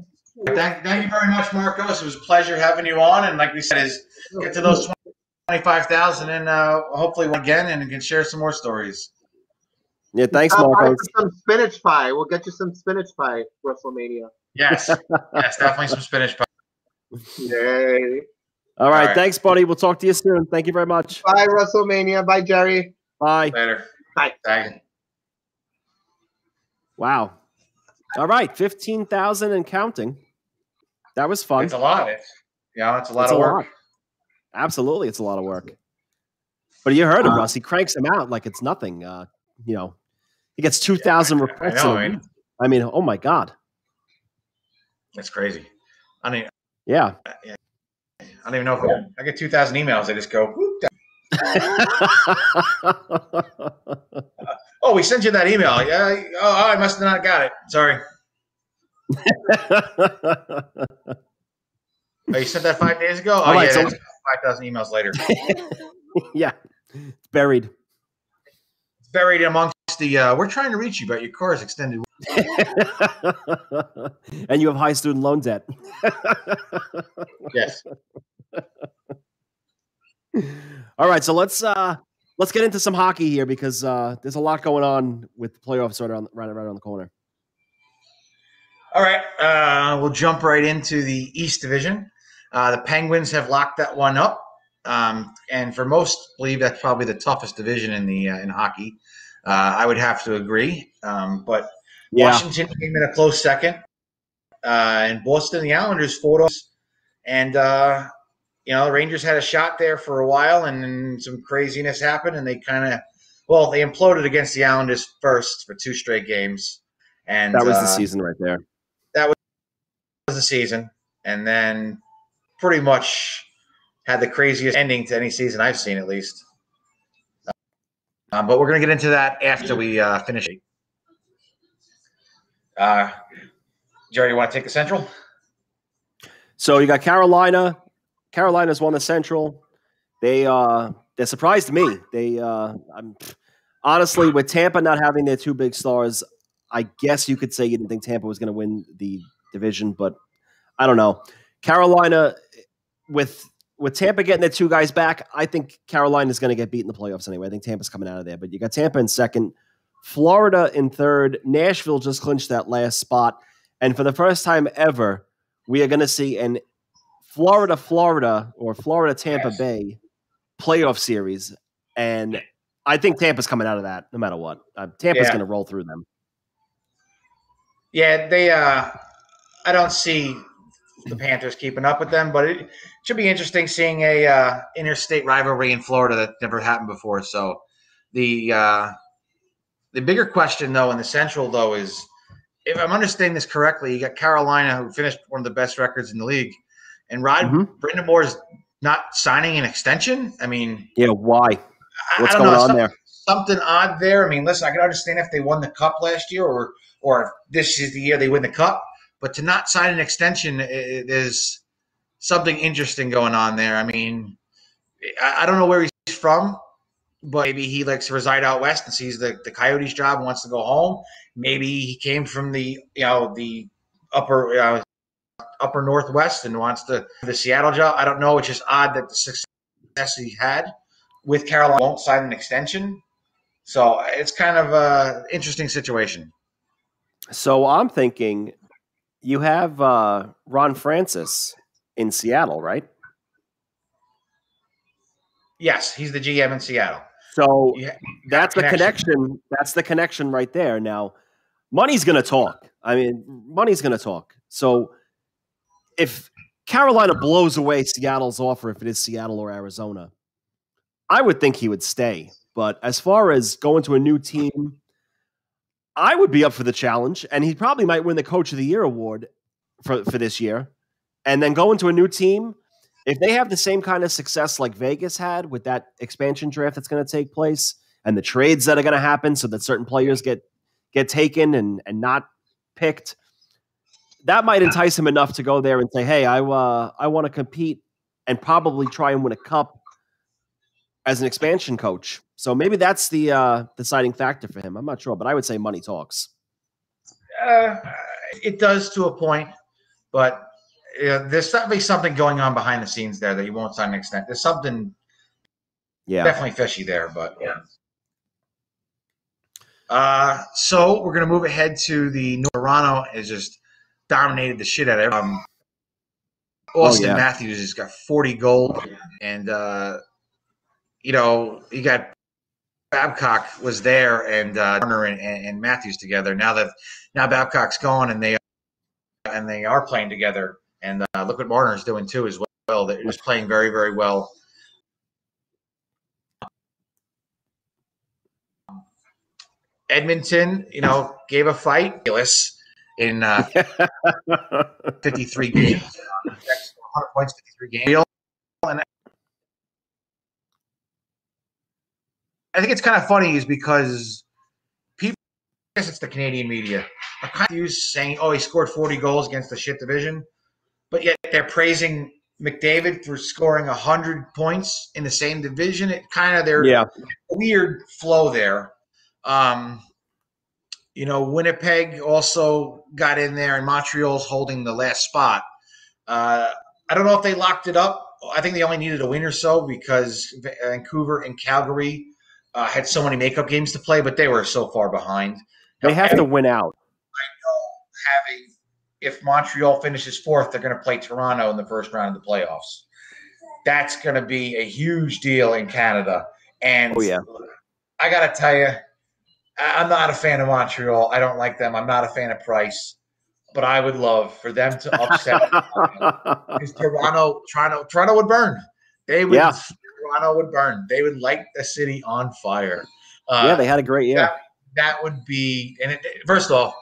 Thank, thank you very much, Markos. It was a pleasure having you on, and like we said, is get to those twenty five thousand, and uh, hopefully again, and can share some more stories. Yeah, thanks, Markos. some spinach pie. We'll get you some spinach pie, WrestleMania. Yes, yes, definitely some spinach pie. Yay. All right, All right. thanks, buddy. We'll talk to you soon. Thank you very much. Bye, WrestleMania. Bye, Jerry. Bye. Later. Bye. Thank you. Wow. All right, fifteen thousand and counting. That was fun. It's a lot. It's yeah, it's a lot It's of a work. lot. Absolutely, it's a lot of work. But you heard him, Uh, Russ. He cranks them out like it's nothing. Uh, you know, he gets two thousand I requests. know. in week. I mean, oh my god. it's crazy. I mean, Yeah. I don't even know if I, I get two thousand emails. I just go. "Whoop, Oh, we sent you that email. Yeah. Oh, I must have not got it. Sorry. Oh, you sent that five days ago. Oh, right, yeah. so- five thousand emails later. yeah, it's buried. It's buried amongst the. Uh, we're trying to reach you, but your car is extended. and you have high student loan debt. Yes. All right, so let's uh let's get into some hockey here because uh there's a lot going on with the playoffs right around right, right around the corner. All right. Uh, we'll jump right into the East Division. Uh, the Penguins have locked that one up, um, and for most, believe that's probably the toughest division in the uh, in hockey. Uh, I would have to agree. Um, but Yeah. Washington came in a close second, uh, and Boston, the Islanders, fought off. And uh, you know, the Rangers had a shot there for a while, and then some craziness happened, and they kind of, well, they imploded against the Islanders first for two straight games, and That was the uh, season right there. That was the season, and then pretty much had the craziest ending to any season I've seen, at least. Uh, but we're going to get into that after we uh, finish. Uh, Jerry, you want to take the Central? So you got Carolina. Carolina's won the Central. They uh they surprised me. They uh I'm honestly with Tampa not having their two big stars, I guess you could say you didn't think Tampa was going to win the division, but I don't know. Carolina with with Tampa getting their two guys back, I think Carolina is going to get beat in the playoffs anyway. I think Tampa's coming out of there, but you got Tampa in second, Florida in third, Nashville just clinched that last spot, and for the first time ever, we are going to see an Florida, Florida, or Florida, Tampa Yes. Bay playoff series, and I think Tampa's coming out of that no matter what. Uh, Tampa's Yeah. going to roll through them. Yeah, they. Uh, I don't see the Panthers keeping up with them, but it should be interesting seeing a uh, interstate rivalry in Florida that never happened before. So the uh, the bigger question though in the Central though is if I'm understanding this correctly, you got Carolina who finished one of the best records in the league, and Rod Mhm. Brind'Amour's not signing an extension. I mean, Yeah, why? What's going know, on there? Something odd there. I mean, listen, I can understand if they won the cup last year, or or if this is the year they win the cup, but to not sign an extension is something interesting going on there. I mean, I, I don't know where he's from, but maybe he likes to reside out west and sees the, the Coyotes job and wants to go home. Maybe he came from the you know the upper uh, upper northwest and wants to the Seattle job. I don't know. It's just odd that the success he had with Carolina won't sign an extension. So it's kind of a interesting situation. So I'm thinking you have uh, Ron Francis in Seattle, right? Yes, he's the GM in Seattle. So Yeah, that's the connection. connection. That's the connection right there. Now, money's going to talk. I mean, money's going to talk. So if Carolina blows away Seattle's offer, if it is Seattle or Arizona, I would think he would stay. But as far as going to a new team, I would be up for the challenge, and he probably might win the Coach of the Year award for, for this year. And then go into a new team. If they have the same kind of success like Vegas had with that expansion draft that's going to take place and the trades that are going to happen so that certain players get get taken and and not picked, that might entice him enough to go there and say, "Hey, I uh, I want to compete and probably try and win a cup as an expansion coach." So maybe that's the uh, deciding factor for him. I'm not sure, but I would say money talks. Uh, it does to a point, but uh, there's certainly something going on behind the scenes there that he won't sign an extent. There's something Yeah. definitely fishy there, but yeah. Uh, so we're gonna move ahead to the Toronto has just dominated the shit out of everyone. Um, Auston Oh, yeah. Matthews has got 40 gold, and uh, you know you got Babcock was there and uh, Turner and, and, Matthews together. Now that now Babcock's gone and they and they are playing together, and uh, look what Marner's doing too as well. They're just playing very very well. Edmonton, you know, gave a fight Ridiculous in uh, 53 games. 100 points, 53 games. And I think it's kind of funny is because people, I guess it's the Canadian media, are kind of used saying, oh, he scored 40 goals against the shit division. But yet they're praising McDavid for scoring 100 points in the same division. It kind of, they're yeah. weird flow there. Um, you know, Winnipeg also got in there, and Montreal's holding the last spot. Uh, I don't know if they locked it up. I think they only needed a win or so because Vancouver and Calgary uh, had so many makeup games to play, but they were so far behind. They have to win out. I know having if Montreal finishes fourth, they're going to play Toronto in the first round of the playoffs. That's going to be a huge deal in Canada. And Oh, yeah. I got to tell you, I'm not a fan of Montreal. I don't like them. I'm not a fan of Price, but I would love for them to upset because Toronto, Toronto, Toronto would burn. They would. Yeah. Toronto would burn. They would light the city on fire. Uh, yeah, they had a great year. that would be and it, first off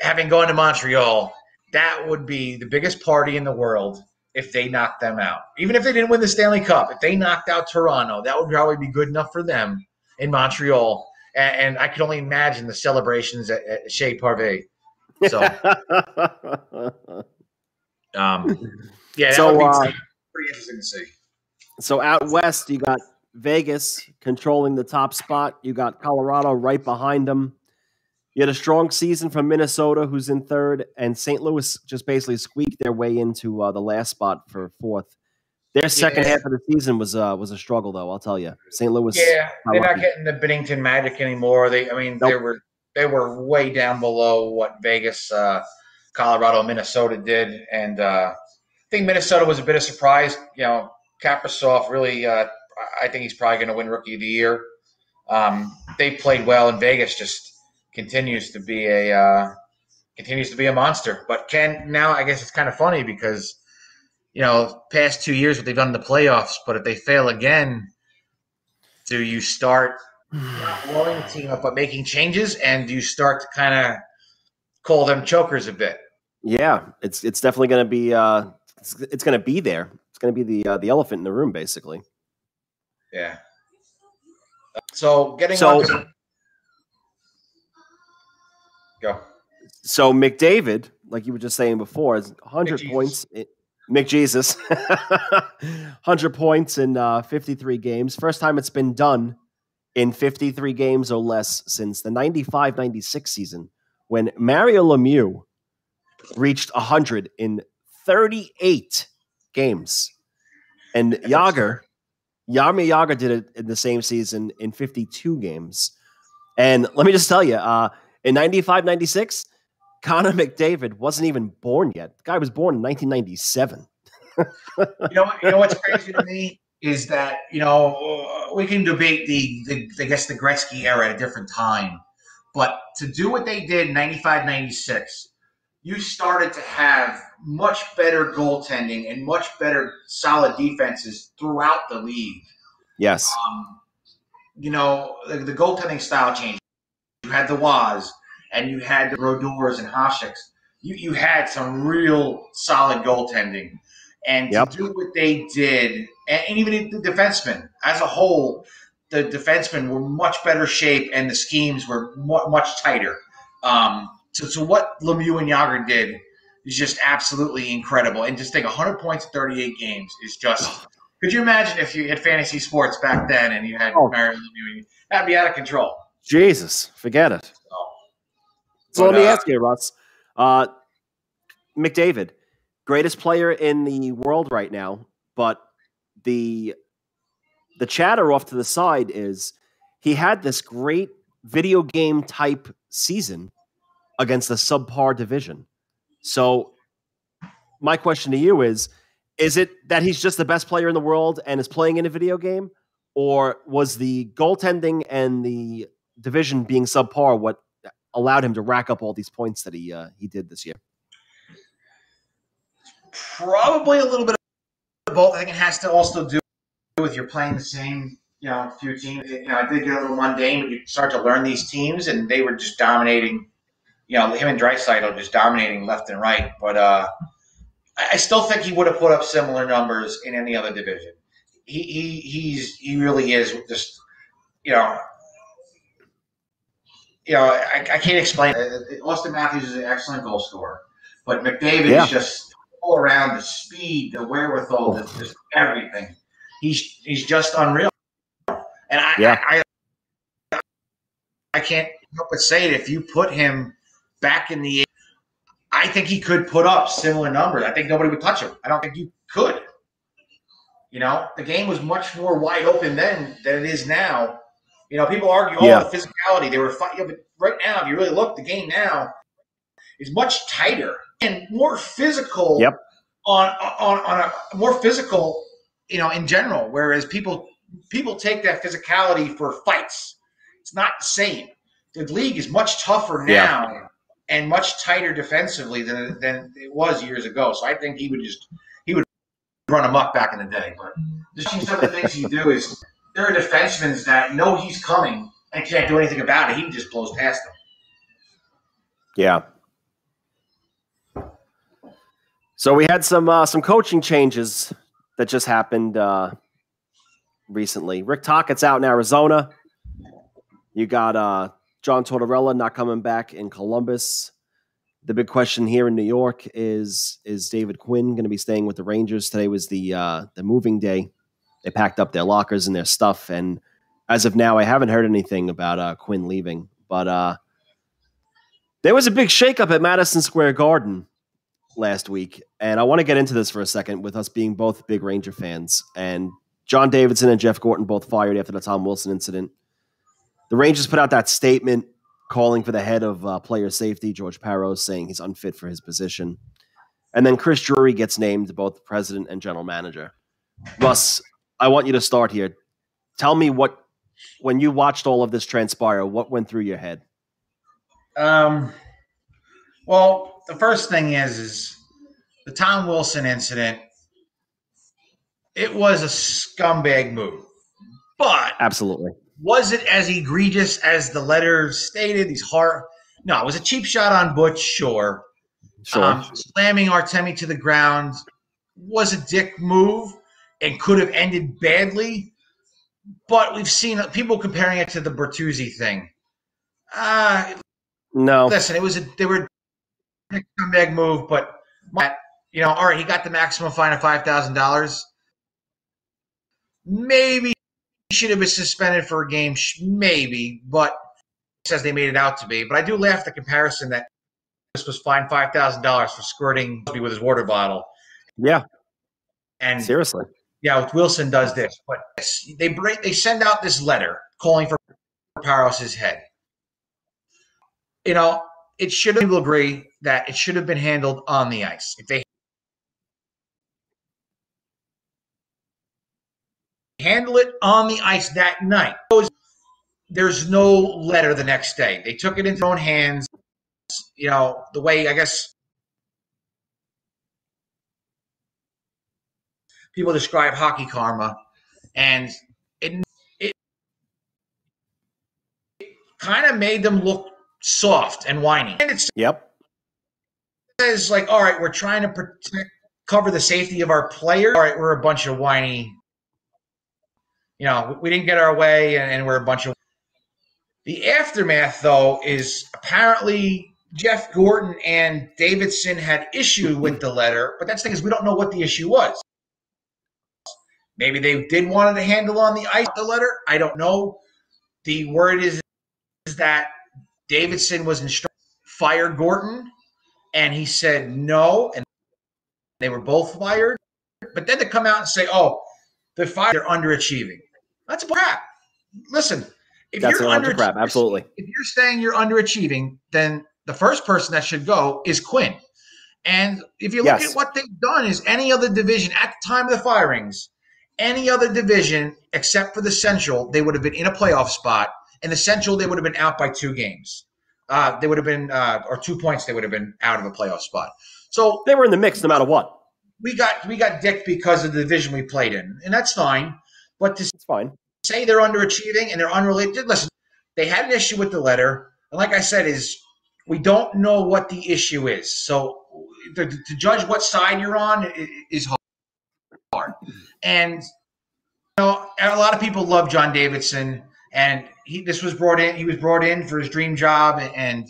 having gone to montreal that would be the biggest party in the world if they knocked them out even if they didn't win the stanley cup if they knocked out toronto that would probably be good enough for them in montreal and, and i can only imagine the celebrations at, at Shea Parvey. So, um, yeah, So, uh, pretty interesting to see. So out west, you got Vegas controlling the top spot. You got Colorado right behind them. You had a strong season from Minnesota, who's in third, and St. Louis just basically squeaked their way into uh, the last spot for fourth. Their second Yeah. half of the season was uh, was a struggle, though. I'll tell you, St. Louis. Yeah, they're not getting the Binnington Magic anymore. They, I mean, they were they were way down below what Vegas, uh, Colorado, Minnesota did, and uh, I think Minnesota was a bit of a surprise. You know, Kaprizov really, uh, I think he's probably going to win Rookie of the Year. Um, they played well, and Vegas just continues to be a uh, continues to be a monster. But Ken, now I guess it's kind of funny because you know, past two years what they've done in the playoffs. But if they fail again, do you start not blowing the team up but making changes, and do you start to kind of call them chokers a bit? Yeah, it's it's definitely going to be uh, it's, it's going to be there. It's going to be the uh, the elephant in the room, basically. Yeah. So getting So- to go. So McDavid, like you were just saying before, is 100 points. McJesus, 100 points in uh, 53 games. First time it's been done in 53 games or less since the 95-96 season when Mario Lemieux reached 100 in 38 games. And Jagr, Jaromir Jagr did it in the same season in 52 games. And let me just tell you, uh, in 95 96, Connor McDavid wasn't even born yet. The guy was born in 1997. You know, you know what's crazy to me is that you know we can debate the, the I guess the Gretzky era at a different time, but to do what they did in 95, 96, you started to have much better goaltending and much better solid defenses throughout the league. Yes. um, you know, the, the goaltending style changed. You had the Waz and you had the Rodors and Haseks. You, you had some real solid goaltending. And Yep. to do what they did, and, and even the defensemen as a whole, the defensemen were much better shape and the schemes were much tighter. Um, so, so what Lemieux and Jagr did is just absolutely incredible. And just think 100 points in 38 games is just. Could you imagine if you had fantasy sports back then and you had Oh. Mario Lemieux? That'd be out of control. Jesus, forget it. So, So But, let me uh, ask you, Russ. Uh, McDavid, greatest player in the world right now, but the the chatter off to the side is he had this great video game type season against the subpar division. So my question to you is is it that he's just the best player in the world and is playing in a video game or was the goaltending and the division being subpar what allowed him to rack up all these points that he uh, he did this year. probably a little bit of both. I think it has to also do with you're playing the same, you know, few teams. You know, I did get a little mundane, but you start to learn these teams, and they were just dominating. You know, him and Draisaitl just dominating left and right. But uh, I still think he would have put up similar numbers in any other division. He, he he's he really is just you know. You know, I, I can't explain. it. Auston Matthews is an excellent goal scorer, but McDavid Yeah. is just all around the speed, the wherewithal, the, oh. just everything. He's he's just unreal. And I, Yeah. I, I I can't help but say it. If you put him back in the, I think he could put up similar numbers. I think nobody would touch him. I don't think you could. You know, the game was much more wide open then than it is now. You know, people argue, oh, Yeah. the physicality. They were fighting, but right now, if you really look, the game now is much tighter and more physical. Yep. On on on a more physical, you know, in general. Whereas people people take that physicality for fights. It's not the same. The league is much tougher Yeah. now and much tighter defensively than than it was years ago. So I think he would just he would run amok back in the day. But just some of the things you do is there are defensemen that know he's coming and can't do anything about it. He just blows past them. Yeah. So we had some uh, some coaching changes that just happened uh, recently. Rick Tocchet's out in Arizona. You got uh, John Tortorella not coming back in Columbus. The big question here in New York is is David Quinn going to be staying with the Rangers? Today was the uh, the moving day. They packed up their lockers and their stuff, and as of now, I haven't heard anything about uh, Quinn leaving. But uh, there was a big shakeup at Madison Square Garden last week, and I want to get into this for a second with us being both big Ranger fans. And John Davidson and Jeff Gorton both fired after the Tom Wilson incident. The Rangers put out that statement calling for the head of uh, player safety, George Parros, saying he's unfit for his position. And then Chris Drury gets named both president and general manager. Russ, I want you to start here. Tell me what, when you watched all of this transpire, what went through your head? Um, Well, the first thing is is the Tom Wilson incident. It was a scumbag move, but Absolutely. was it as egregious as the letter stated? These hard. No, it was a cheap shot on Butch. Sure. Sure. Um, slamming Artemi to the ground was a dick move and could have ended badly. But we've seen people comparing it to the Bertuzzi thing. Uh, no. listen, it was a they were a scumbag move, but you know, all right, he got the maximum fine of five thousand dollars. Maybe he should have been suspended for a game, maybe, but says they made it out to be. But I do laugh at the comparison that this was fined five thousand dollars for squirting with his water bottle, Yeah. and Seriously. Yeah, Wilson does this, but they break, they send out this letter calling for Parros's head. You know, it should have people agree that it should have been handled on the ice. If they handle it on the ice that night, there's no letter the next day. They took it into their own hands. You know, the way I guess people describe hockey karma, and it it, kind of made them look soft and whiny. And it Yep. says like, all right, we're trying to protect, cover the safety of our players. All right, we're a bunch of whiny. You know, we didn't get our way, and, and we're a bunch of. The aftermath, though, is apparently Jeff Gorton and Davidson had issue with the letter, but that's the thing is we don't know what the issue was. Maybe they did want to handle on the ice the letter. I don't know. The word is, is that Davidson was instructed fire Gorton, and he said no, and they were both fired. But then to come out and say, "Oh, they're fired, they're underachieving," that's crap. Listen, if That's you're of crap. Absolutely. if you're saying you're underachieving, then the first person that should go is Quinn. And if you look Yes. at what they've done, is any other division at the time of the firings, any other division except for the Central, they would have been in a playoff spot. In the Central, they would have been out by two games. Uh, they would have been, uh, or two points. They would have been out of a playoff spot. So They were in the mix no matter what. we got we got dicked because of the division we played in, and that's fine. But to It's fine. say they're underachieving and they're unrelated. Listen, they had an issue with the letter, and like I said, is we don't know what the issue is. So to, to judge what side you're on is hard. And you know, a lot of people love John Davidson, and he this was brought in. He was brought in for his dream job, and,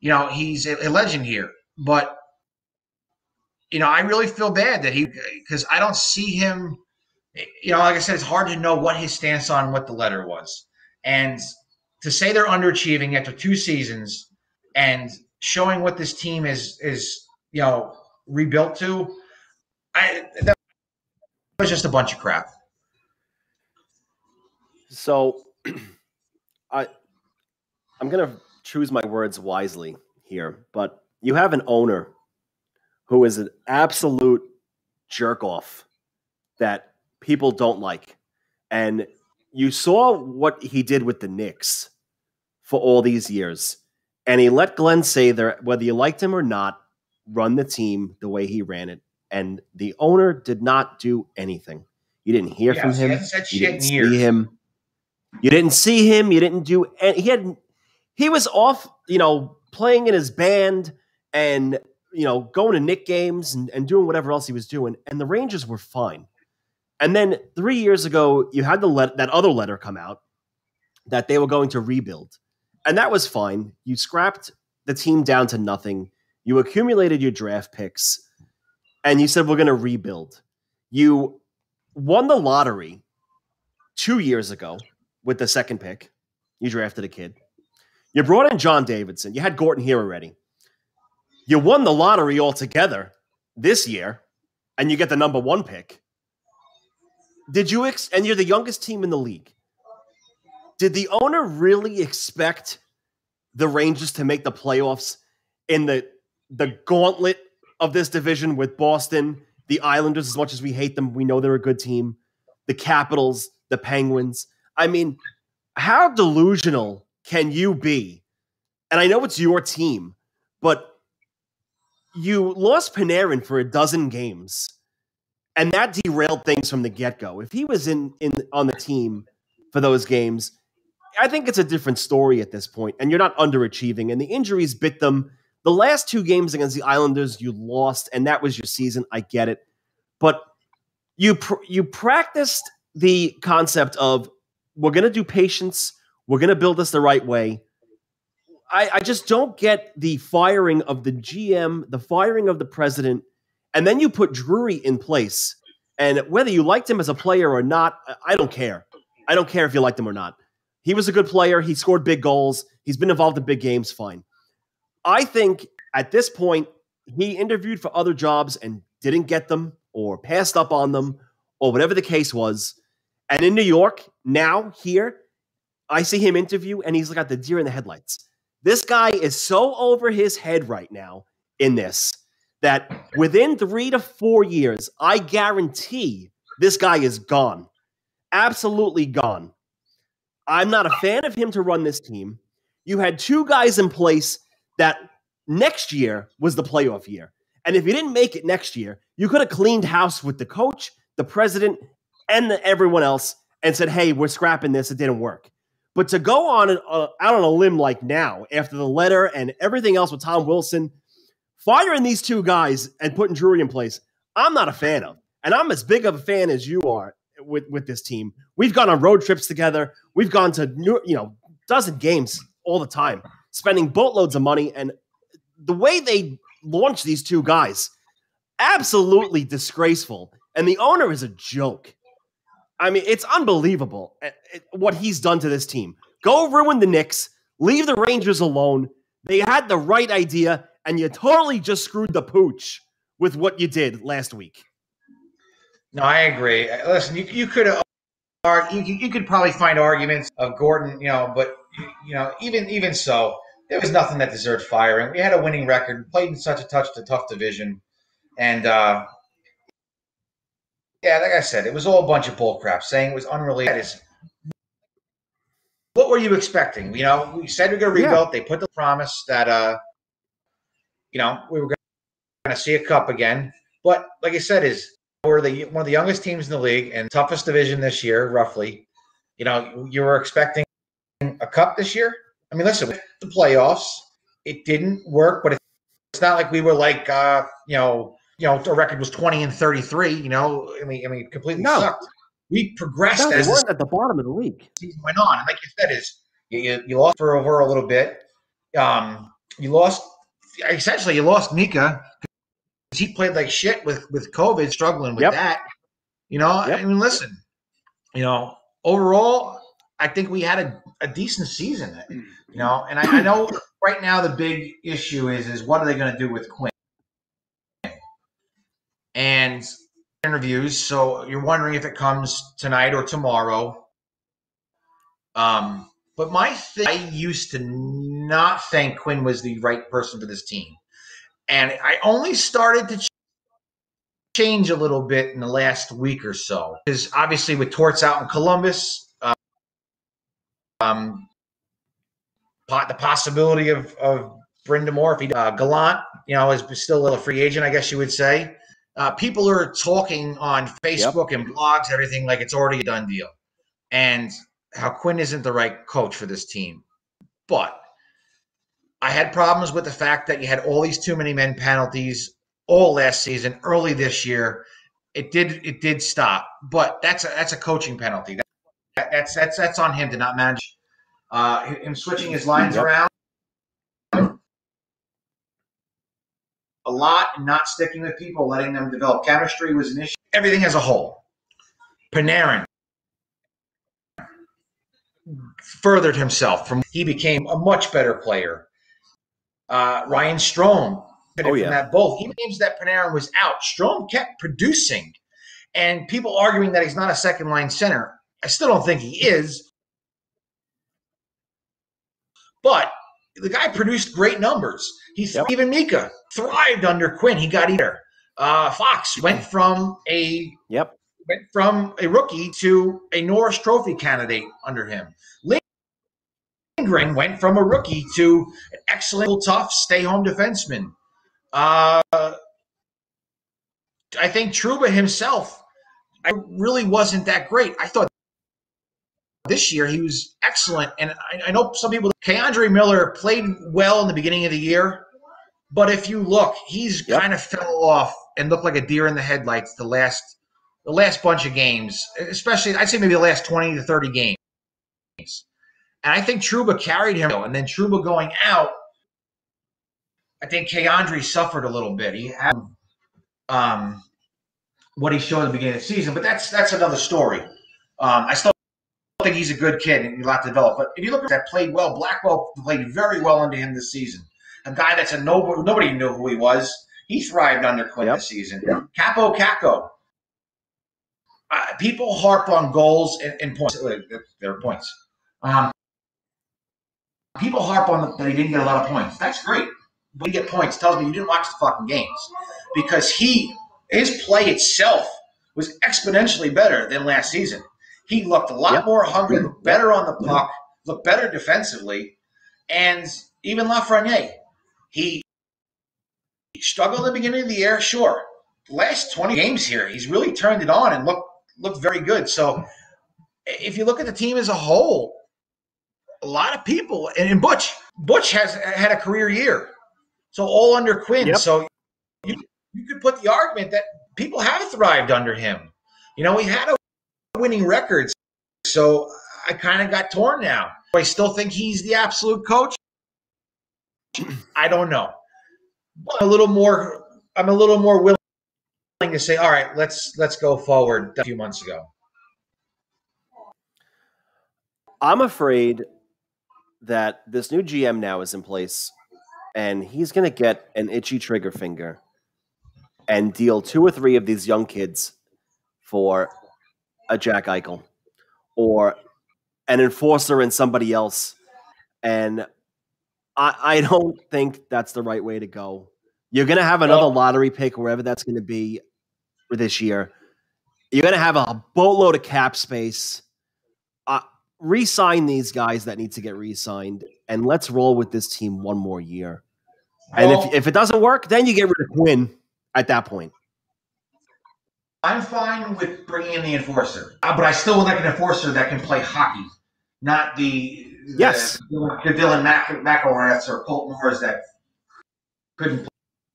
you know he's a, a legend here. But you know, I really feel bad that he because I don't see him you know, like I said, it's hard to know what his stance on what the letter was. And to say they're underachieving after two seasons and showing what this team is is, you know, rebuilt to, I that was just a bunch of crap. So I I'm gonna choose my words wisely here, but you have an owner who is an absolute jerk off that people don't like. And you saw what he did with the Knicks for all these years. And he let Glen Sather, whether you liked him or not, run the team the way he ran it. And the owner did not do anything. You didn't hear from him. You shit didn't see years. him. You didn't see him. You didn't do. And he had. He was off. You know, playing in his band and you know going to Knick games and, and doing whatever else he was doing. And the Rangers were fine. And then three years ago, you had the let, that other letter come out that they were going to rebuild, and that was fine. You scrapped the team down to nothing. You accumulated your draft picks, and you said we're going to rebuild. You won the lottery two years ago with the second pick. You drafted a kid. You brought in John Davidson. You had Gorton here already. You won the lottery altogether this year, and you get the number one pick. Did you ex- and you're the youngest team in the league? Did the owner really expect the Rangers to make the playoffs in the the gauntlet of this division with Boston, the Islanders? As much as we hate them, we know they're a good team. The Capitals, the Penguins. I mean, how delusional can you be? And I know it's your team, but you lost Panarin for a dozen games, and that derailed things from the get go. If he was in in on the team for those games, I think it's a different story at this point, and you're not underachieving. And the injuries bit them. The last two games against the Islanders, you lost, and that was your season. I get it, but you pr- you practiced the concept of we're going to do patience. We're going to build this the right way. I, I just don't get the firing of the GM, the firing of the president, and then you put Drury in place. And whether you liked him as a player or not, I don't care. I don't care if you liked him or not. He was a good player. He scored big goals. He's been involved in big games. Fine. I think at this point, he interviewed for other jobs and didn't get them or passed up on them or whatever the case was. And in New York, now here, I see him interview and he's got the deer in the headlights. This guy is so over his head right now in this that within three to four years, I guarantee this guy is gone. Absolutely gone. I'm not a fan of him to run this team. You had two guys in place that next year was the playoff year. And if you didn't make it next year, you could have cleaned house with the coach, the president, and the, everyone else and said, hey, we're scrapping this. It didn't work. But to go on an, uh, out on a limb like now, after the letter and everything else with Tom Wilson, firing these two guys and putting Drury in place, I'm not a fan of. And I'm as big of a fan as you are with, with this team. We've gone on road trips together. We've gone to you know, dozen games all the time, spending boatloads of money. And the way they launch these two guys, absolutely disgraceful. And the owner is a joke. I mean, it's unbelievable eh, eh, what he's done to this team. Go ruin the Knicks, leave the Rangers alone. They had the right idea, and you totally just screwed the pooch with what you did last week. No, I agree. Uh, listen, you, you could you could probably find arguments of Gorton, you know, but you know, even even so, there was nothing that deserved firing. We had a winning record, played in such a touch a tough division, and uh, yeah, like I said, it was all a bunch of bullcrap. Saying it was unrelated is what were you expecting? You know, we said we are going to rebuild. Yeah. They put the promise that uh, you know, we were going to see a cup again. But like I said, is we're the one of the youngest teams in the league and toughest division this year, roughly. You know, you were expecting a cup this year. I mean, listen, the playoffs, it didn't work, but it's not like we were like, uh, you know, you know, our record was 20 and 33, you know, I mean, I mean, completely no. sucked. We progressed no, as at the bottom of the league. Season went on. And like you said, is you, you, you lost for over a little bit. Um, you lost essentially you lost Mika because he played like shit with with COVID, struggling with yep. that. You know, yep. I mean, listen, you know, overall, I think we had a, a decent season. You know, and I, I know right now the big issue is is what are they going to do with Quinn? and interviews. So you're wondering if it comes tonight or tomorrow. Um, but my thing, I used to not think Quinn was the right person for this team, and I only started to change a little bit in the last week or so. Because obviously with Torts out in Columbus, um, the possibility of of Brind'Amour, if he uh, Gallant, you know, is still a little free agent, I guess you would say uh, people are talking on Facebook yep. and blogs, everything like it's already a done deal, and how Quinn isn't the right coach for this team. But I had problems with the fact that you had all these too many men penalties all last season, early this year. It did it did stop, but that's a, that's a coaching penalty. That, that's that's that's on him to not manage uh, him switching his lines yep. around a lot and not sticking with people, letting them develop chemistry was an issue. Everything as a whole. Panarin furthered himself from he became a much better player. Uh, Ryan Strome oh, yeah. that both. Even games that Panarin was out, Strome kept producing. And people arguing that he's not a second line center. I still don't think he is. But the guy produced great numbers. He yep. even Mika thrived under Quinn. He got either. Uh, Fox went from a yep went from a rookie to a Norris Trophy candidate under him. Lindgren went from a rookie to an excellent, tough, stay home defenseman. Uh, I think Trouba himself, I really wasn't that great. I thought this year he was excellent, and I, I know some people. K'Andre Miller played well in the beginning of the year, but if you look, he's Yep. kind of fell off and looked like a deer in the headlights the last the last bunch of games, especially I'd say maybe the last twenty to thirty games. And I think Trouba carried him, and then Trouba going out. I think K'Andre suffered a little bit. He had um, what he showed at the beginning of the season, but that's that's another story. Um, I still think he's a good kid and a lot to develop. But if you look at that played well, Blackwell played very well under him this season. A guy that's a nobody, nobody knew who he was. He thrived under Quinn Yep. this season. Kaapo Kakko. Uh, people harp on goals and, and points. Uh, There are points. Um, people harp on that he didn't get a lot of points. That's great. But you get points tells me you didn't watch the fucking games because he his play itself was exponentially better than last season. He looked a lot Yep. more hungry, looked better on the mm-hmm. puck, looked better defensively, and even Lafreniere, he struggled at the beginning of the year, sure. Last 20 games here, he's really turned it on and looked looked very good. So if you look at the team as a whole, a lot of people and, and Butch, Butch has had a career year. So all under Quinn. Yep. So you, you could put the argument that people have thrived under him. You know, he had a winning record. So I kind of got torn now. I still think he's the absolute coach? I don't know. A little more I'm a little more willing to say, all right, let's let's go forward a few months ago. I'm afraid that this new GM now is in place and he's going to get an itchy trigger finger and deal two or three of these young kids for a Jack Eichel or an enforcer and somebody else. And I, I don't think that's the right way to go. You're going to have another Well- lottery pick, wherever that's going to be for this year. You're going to have a boatload of cap space. Uh, re-sign these guys that need to get re-signed, and let's roll with this team one more year. And if, if it doesn't work, then you get rid of Quinn at that point. I'm fine with bringing in the enforcer, uh, but I still would like an enforcer that can play hockey, not the Yes. the, the Dylan Mac- McIlraths or Colt Moores that couldn't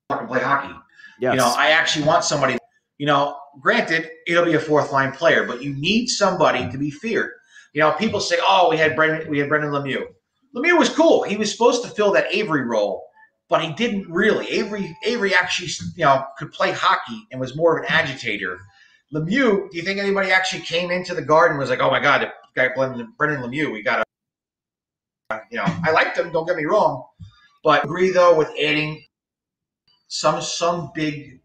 fucking play hockey. Yes. You know, I actually want somebody. You know, granted, it'll be a fourth line player, but you need somebody to be feared. You know, people say, "Oh, we had Brendan, we had Brendan Lemieux." Lemieux was cool. He was supposed to fill that Avery role, but he didn't really. Avery, Avery actually, you know, could play hockey and was more of an agitator. Lemieux, do you think anybody actually came into the garden and was like, "Oh my God, the guy Brendan, Lemieux, we got to," you know, I liked him. Don't get me wrong, but agree though with adding some some big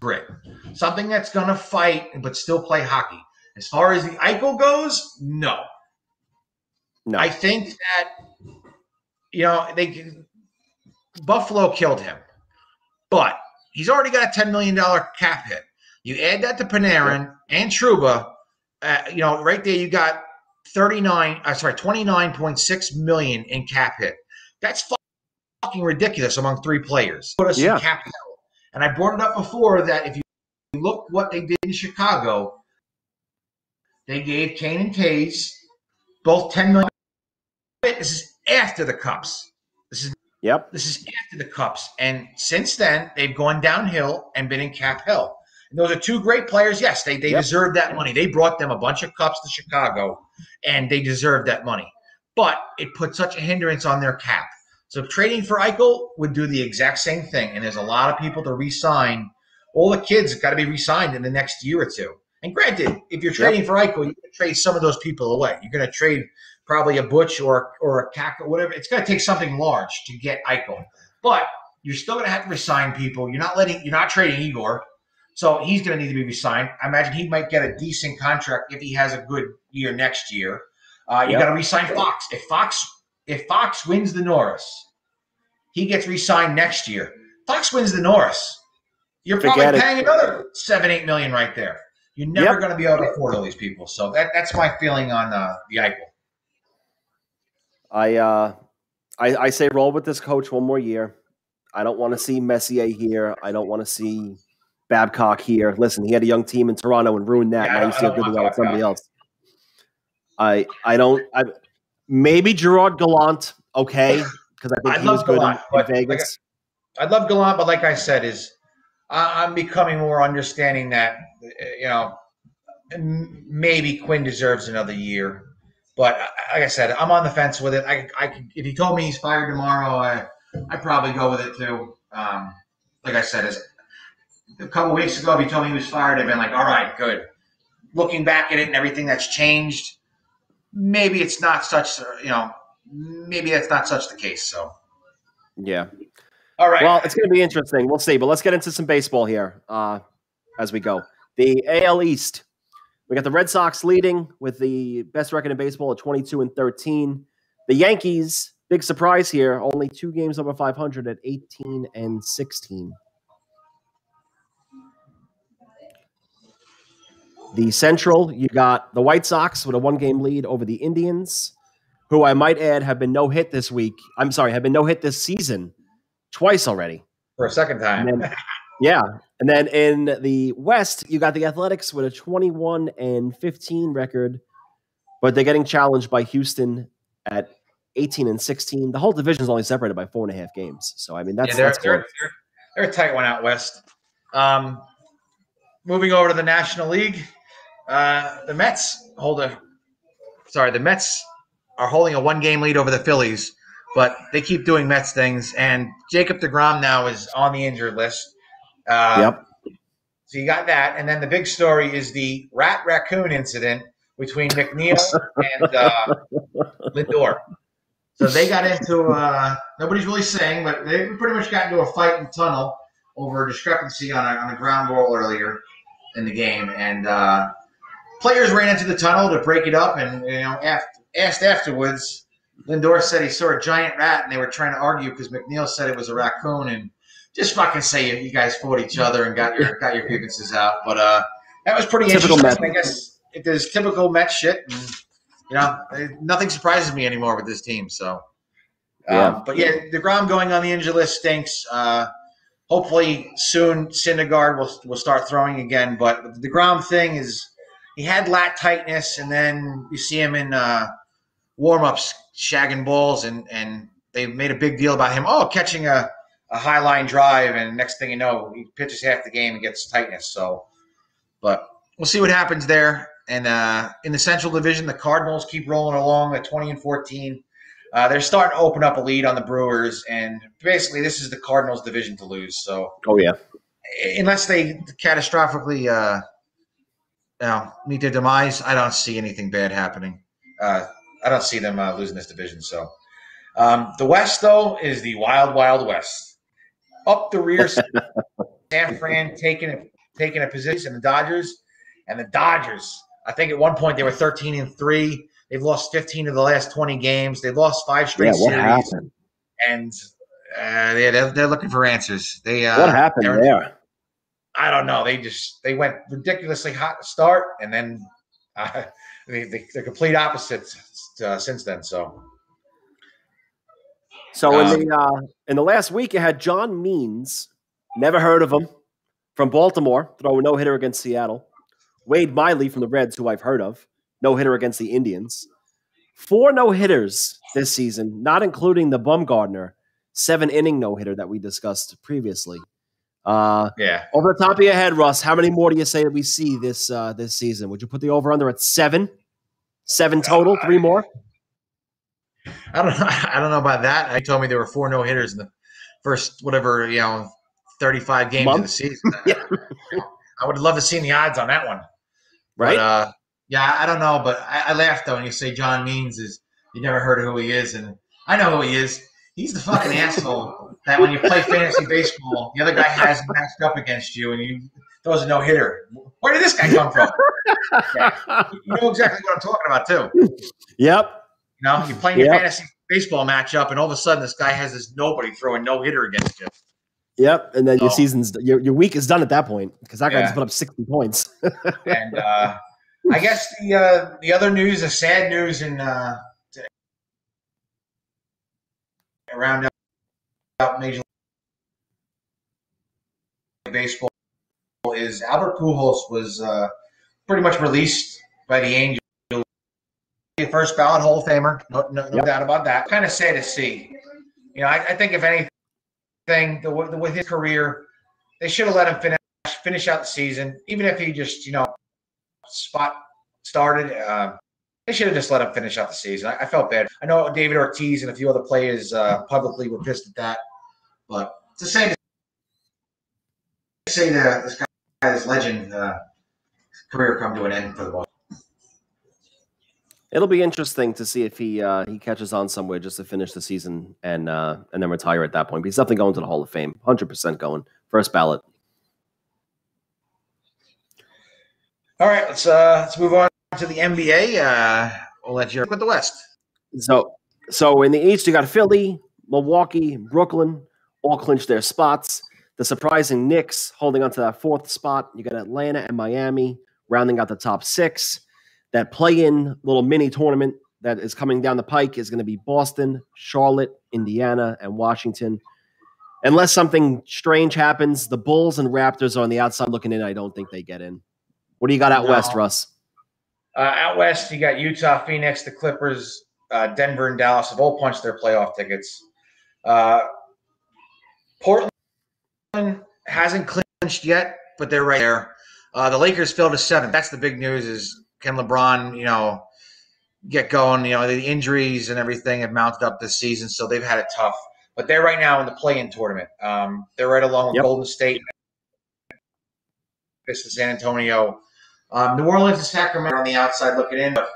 grit, something that's gonna fight but still play hockey. As far as the Eichel goes, no. no. I think that you know they Buffalo killed him, but he's already got a ten million dollar cap hit. You add that to Panarin and Trouba, uh, you know, right there you got thirty nine. Uh, sorry, twenty nine point six million in cap hit. That's fucking ridiculous among three players. Put us Yeah. in cap hell. And I brought it up before that if you look what they did in Chicago, they gave Kane and Toews both ten million. This is after the cups. This is yep. this is after the cups, and since then they've gone downhill and been in cap hell. And those are two great players. Yes, they they Yep. deserve that money. They brought them a bunch of cups to Chicago, and they deserve that money. But it put such a hindrance on their cap. So trading for Eichel would do the exact same thing. And there's a lot of people to re-sign. All the kids have got to be re-signed in the next year or two. And granted, if you're trading for Eichel, you're going to trade some of those people away. You're going to trade probably a Butch or or a Cack or whatever. It's going to take something large to get Eichel, but you're still going to have to resign people. You're not letting. You're not trading Igor, so he's going to need to be resigned. I imagine he might get a decent contract if he has a good year next year. Uh, you Yep. got to resign Fox. If Fox if Fox wins the Norris, he gets re-signed next year. Fox wins the Norris. You're probably Forget it. paying another seven, eight million right there. You're never Yep. going to be able to afford all these people. So that, that's my feeling on uh, the Eichel. I uh I, I say roll with this coach one more year. I don't want to see Messier here. I don't want to see Babcock here. Listen, he had a young team in Toronto and ruined that. Yeah, now you see how good they are with somebody else. I I don't. I maybe Gerard Gallant. Okay, because I think I he was good in, Gallant, in like Vegas. I love Gallant, but like I said, is I, I'm becoming more understanding that you know maybe Quinn deserves another year. But uh, like I said, I'm on the fence with it. I, I if he told me he's fired tomorrow, I I probably go with it too. Um, like I said, is a couple weeks ago, if he told me he was fired, I'd been like, all right, good. Looking back at it and everything that's changed, maybe it's not such. You know, maybe that's not such the case. So, yeah. all right. Well, it's going to be interesting. We'll see. But let's get into some baseball here uh, as we go. The AL East. We got the Red Sox leading with the best record in baseball at 22 and 13. The Yankees, big surprise here, only two games over 500 at 18 and 16. The Central, you got the White Sox with a one game lead over the Indians, who I might add have been no hit this week. I'm sorry, have been no hit this season twice already. for a second time. Then, yeah. And then in the West, you got the Athletics with a 21 and 15 record, but they're getting challenged by Houston at 18 and 16. The whole division is only separated by four and a half games. So, I mean, that's, yeah, they're, that's they're, they're, they're a tight one out west. Um, moving over to the National League, uh, the Mets hold a sorry, the Mets are holding a one game lead over the Phillies, but they keep doing Mets things. And Jacob deGrom now is on the injured list. Uh, Yep. So you got that, and then the big story is the rat raccoon incident between McNeil and uh, Lindor. So they got into uh, nobody's really saying, but they pretty much got into a fight in the tunnel over a discrepancy on a, on a ground ball earlier in the game, and uh, players ran into the tunnel to break it up, and you know, after, asked afterwards. Lindor said he saw a giant rat, and they were trying to argue because McNeil said it was a raccoon, and just fucking say you, you guys fought each other and got your got your grievances out. But uh, that was pretty Typical interesting. Mets. I guess if there's typical Met shit, and, you know, nothing surprises me anymore with this team. So, um, Yeah. but yeah, deGrom going on the injury list stinks. Uh, hopefully soon Syndergaard will will start throwing again. But the deGrom thing is he had lat tightness, and then you see him in uh, warm ups shagging balls, and and they made a big deal about him. Oh, catching a a high line drive, and next thing you know, he pitches half the game and gets tightness. So, but we'll see what happens there. And uh, in the Central Division, the Cardinals keep rolling along at 20 and 14. Uh, they're starting to open up a lead on the Brewers, and basically, this is the Cardinals' division to lose. So, Oh, yeah. unless they catastrophically, uh, you know, meet their demise, I don't see anything bad happening. Uh, I don't see them uh, losing this division. So, um, the West though is the wild, wild West. Up the rear, San Fran taking a, taking a position. The Dodgers and the Dodgers. I think at one point they were thirteen and three. They've lost fifteen of the last twenty games. They lost five Yeah, straight what series, happened? and uh, yeah, they're, they're looking for answers. They uh, What happened there? I don't know. They just they went ridiculously hot to start, and then uh, the, the the complete opposite uh, since then. So So Um, in the uh, in the last week, you had John Means, never heard of him, from Baltimore, throw a no hitter against Seattle. Wade Miley from the Reds, who I've heard of, no hitter against the Indians. Four no hitters this season, not including the Bumgarner seven inning no hitter that we discussed previously. Uh, yeah, over the top of your head, Russ, how many more do you say that we see this uh, this season? Would you put the over under at seven? Seven total, three more. I don't know. I don't know about that. They told me there were four no hitters in the first whatever you know thirty five games of the season. Yeah. I would love to see the odds on that one. Right? But, uh, yeah, I don't know, but I, I laughed though when you say John Means is you never heard of who he is, and I know who he is. He's the fucking asshole that when you play fantasy baseball, the other guy has matched up against you, and you throws a no hitter. Where did this guy come from? You know exactly what I'm talking about too. yep. You know, you're playing your fantasy baseball matchup, and all of a sudden this guy has this nobody throwing no hitter against you. Yep, and then your Oh. season's your, your week is done at that point because that guy just put up sixty points. And uh, I guess the uh, the other news, the sad news in uh, around out Major League baseball is Albert Pujols was uh, pretty much released by the Angels. First ballot Hall of Famer, no, no, no Yep. doubt about that. Kind of sad to see. You know, I, I think if anything, the, with his career, they should have let him finish finish out the season, even if he just you know spot started. Uh, they should have just let him finish out the season. I, I felt bad. I know David Ortiz and a few other players uh, publicly were pissed at that, but to say to say that this guy, this legend, uh, career come to an end for the most. It'll be interesting to see if he uh, he catches on somewhere just to finish the season and uh, and then retire at that point. But he's definitely going to the Hall of Fame, hundred percent going first ballot. All right, let's uh, let's move on to the NBA. Uh, we'll let you with the West. So so in the East, you got Philly, Milwaukee, Brooklyn, all clinched their spots. The surprising Knicks holding on to that fourth spot. You got Atlanta and Miami rounding out the top six. That play-in little mini tournament that is coming down the pike is going to be Boston, Charlotte, Indiana, and Washington. Unless something strange happens, the Bulls and Raptors are on the outside looking in. I don't think they get in. What do you got out No. west, Russ? Uh, out west, you got Utah, Phoenix, the Clippers, uh, Denver, and Dallas have all punched their playoff tickets. Uh, Portland hasn't clinched yet, but they're right there. Uh, the Lakers fell to seventh. That's the big news. Is can LeBron, you know, get going? You know, the injuries and everything have mounted up this season, so they've had it tough. But they're right now in the play-in tournament. Um, they're right along with Yep. Golden State, this is San Antonio. Um, New Orleans and Sacramento on the outside looking in, but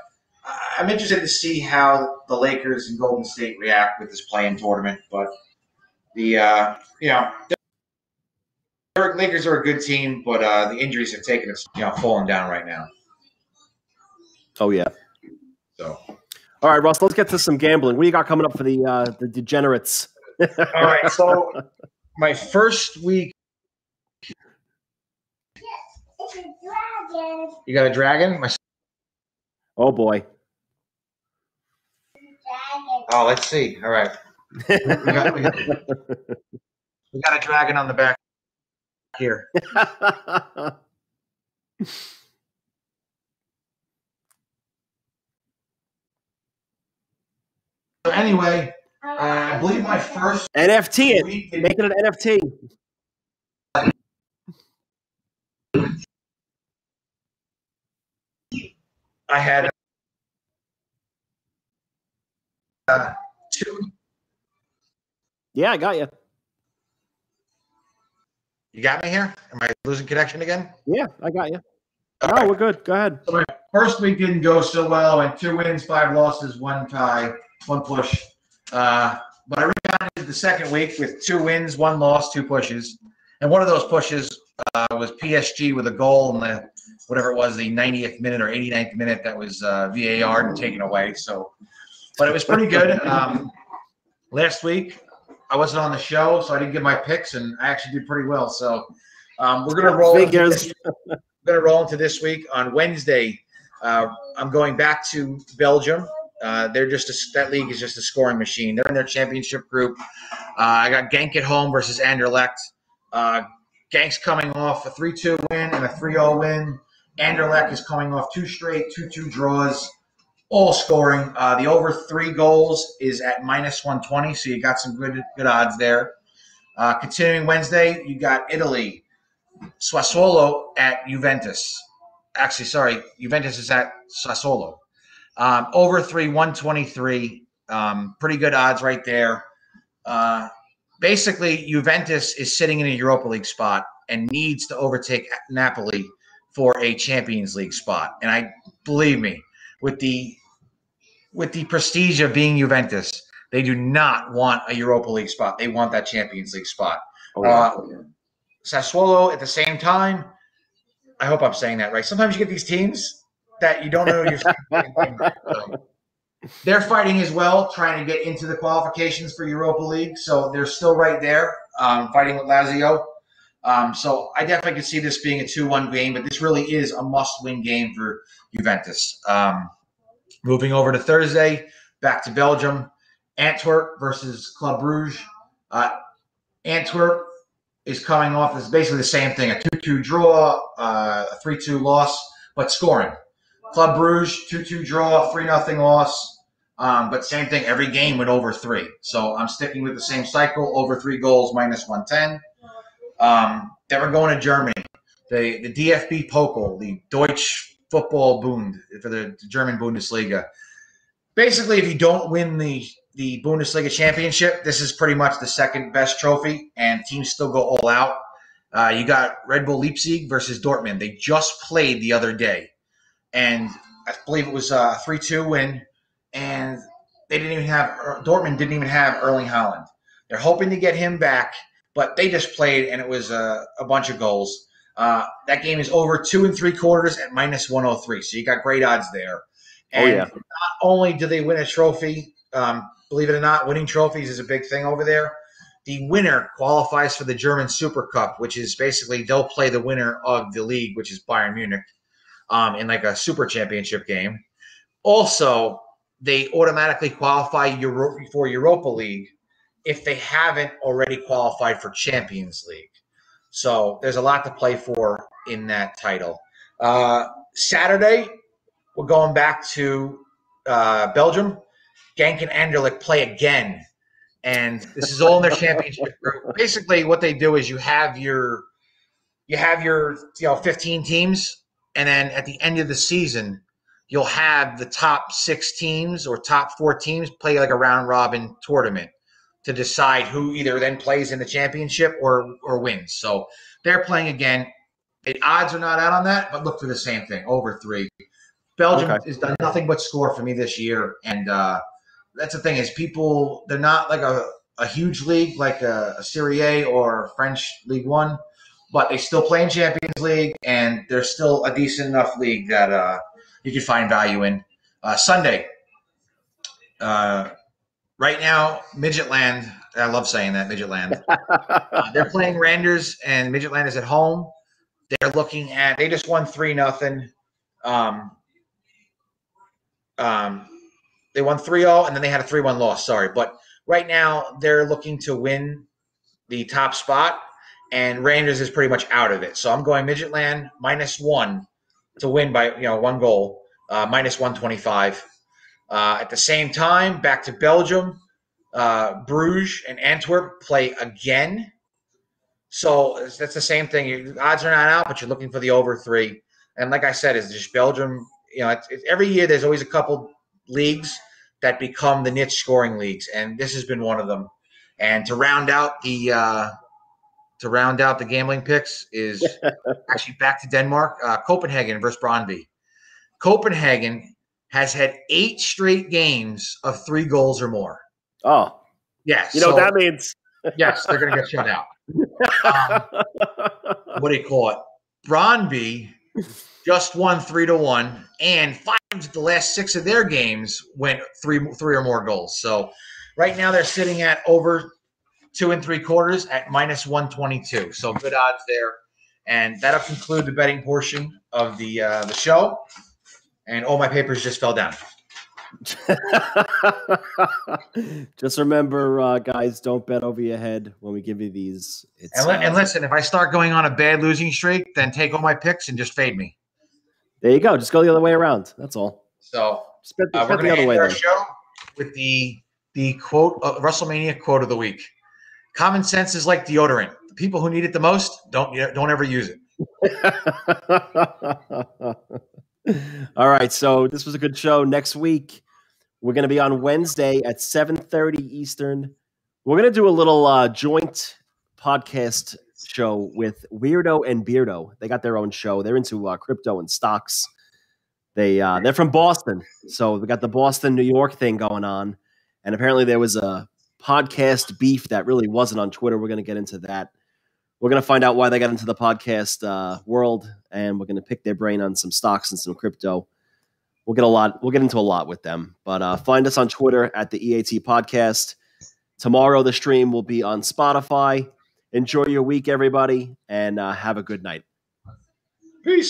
I'm interested to see how the Lakers and Golden State react with this play-in tournament. But the uh, you know the Lakers are a good team, but uh, the injuries have taken us you know falling down right now. Oh yeah. So All right, Russ. Let's get to some gambling. What do you got coming up for the uh, the degenerates? all right, so my first week. It's a dragon. You got a dragon? My, Oh boy. Dragon. oh, let's see. All right, we got, we, got, we got a dragon on the back here. So anyway, uh, I believe my first NFT it. Make it an NFT. I had uh, two. Yeah, I got you. You got me here? Am I losing connection again? Yeah, I got you. All No, right. we're good. Go ahead. So my first week didn't go so well. I went two wins, five losses, one tie, one push. Uh, but I rebounded the second week with two wins, one loss, two pushes. And one of those pushes uh, was PSG with a goal in the whatever it was, the 90th minute or 89th minute that was uh, VAR and taken away. So, but it was pretty good. Um, last week I wasn't on the show, so I didn't get my picks, and I actually did pretty well. So um, we're gonna roll. into Figures. this- we're going to roll into this week on Wednesday. Uh, I'm going back to Belgium. Uh, they're just a, that league is just a scoring machine. They're in their championship group. Uh, I got Genk at home versus Anderlecht. Uh, Genk's coming off a 3-2 win and a 3-0 win. Anderlecht is coming off two straight 2-2 draws, all scoring. Uh, the over three goals is at minus 120, so you got some good good odds there. Uh, continuing Wednesday, you got Italy. Sassuolo at Juventus. Actually, sorry, Juventus is at Sassuolo. Um, over three, 123. Um, pretty good odds right there. Uh, basically, Juventus is sitting in a Europa League spot and needs to overtake Napoli for a Champions League spot. And I believe me, with the with the prestige of being Juventus, they do not want a Europa League spot. They want that Champions League spot. Oh, yeah. Uh, Sassuolo at the same time. I hope I'm saying that right. Sometimes you get these teams that you don't know you're They're fighting as well, trying to get into the qualifications for Europa League. So they're still right there, um, fighting with Lazio. Um, so I definitely could see this being a 2 1 game, but this really is a must win game for Juventus. Um, moving over to Thursday, back to Belgium. Antwerp versus Club Brugge. Uh, Antwerp is coming off. It's basically the same thing: a two-two draw, uh, a three-two loss, but scoring. Club Bruges two-two draw, three nothing loss. Um, but same thing, every game went over three. So I'm sticking with the same cycle: over three goals, minus one ten. Um, then we're going to Germany. The the DFB Pokal, the Deutsch Football Bund for the German Bundesliga. Basically, if you don't win the the Bundesliga championship, this is pretty much the second best trophy, and teams still go all out. Uh, you got Red Bull Leipzig versus Dortmund. They just played the other day, and I believe it was a three-two win. And they didn't even have Dortmund didn't even have Erling Haaland. They're hoping to get him back, but they just played, and it was a, a bunch of goals. Uh, that game is over two and three quarters at minus 103. So you got great odds there. Oh, And yeah. not only do they win a trophy, um, believe it or not, winning trophies is a big thing over there. The winner qualifies for the German Super Cup, which is basically they'll play the winner of the league, which is Bayern Munich, um, in like a super championship game. Also, they automatically qualify Euro- for Europa League if they haven't already qualified for Champions League. So there's a lot to play for in that title. Uh, Saturday, we're going back to uh, Belgium. Genk and Anderlecht play again, and this is all in their championship group. Basically, what they do is you have your you have your you know 15 teams, and then at the end of the season, you'll have the top six teams or top four teams play like a round robin tournament to decide who either then plays in the championship or or wins. So they're playing again. The odds are not out on that, but look for the same thing over three. Belgium Okay. has done nothing but score for me this year, and uh, that's the thing is people they're not like a, a huge league like a, a Serie A or French League One, but they still play in Champions League, and they're still a decent enough league that uh, you can find value in. Uh, Sunday, uh, right now, Midgetland. I love saying that Midgetland. Uh, they're playing Randers, and Midgetland is at home. They're looking at. They just won three nothing. Um, um, they won three all, and then they had a 3-1 loss. Sorry, but right now they're looking to win the top spot, and Rangers is pretty much out of it. So I'm going Midgetland minus one to win by you know one goal, uh, minus 125. Uh, at the same time, back to Belgium, uh, Bruges and Antwerp play again. So that's the same thing. Your odds are not out, but you're looking for the over three. And like I said, it's just Belgium. You know, it's, it's, every year there's always a couple leagues that become the niche scoring leagues, and this has been one of them. And to round out the uh, to round out the gambling picks is actually back to Denmark, uh, Copenhagen versus Brøndby. Copenhagen has had eight straight games of three goals or more. Oh, Yes, you know so- what that means. yes, they're going to get shut out. Um, what do you call it? Brøndby just won three to one, and five of the last six of their games went three three or more goals. So right now they're sitting at over two and three quarters at minus one twenty two. So good odds there, and that'll conclude the betting portion of the uh, the show. And all my papers just fell down. Just remember, uh, guys, don't bet over your head when we give you these. It's, And, li- uh, and listen, if I start going on a bad losing streak, then take all my picks and just fade me. there you go. Just go the other way around. That's all. So bet, Uh, we're going to end way. our then. show with the the quote uh, WrestleMania quote of the week. Common sense is like deodorant. The people who need it the most don't don't ever use it. All right, so this was a good show. Next week, we're going to be on Wednesday at 7:30 Eastern. We're going to do a little uh, joint podcast show with Weirdo and Beardo. They got their own show. They're into uh, crypto and stocks. They uh, they're from Boston, so we got the Boston New York thing going on. And apparently, there was a podcast beef that really wasn't on Twitter. We're going to get into that. We're going to find out why they got into the podcast uh, world, and we're going to pick their brain on some stocks and some crypto. We'll get a lot. We'll get into a lot with them. But uh, find us on Twitter at the EAT Podcast. Tomorrow, the stream will be on Spotify. Enjoy your week, everybody, and uh, have a good night. Peace.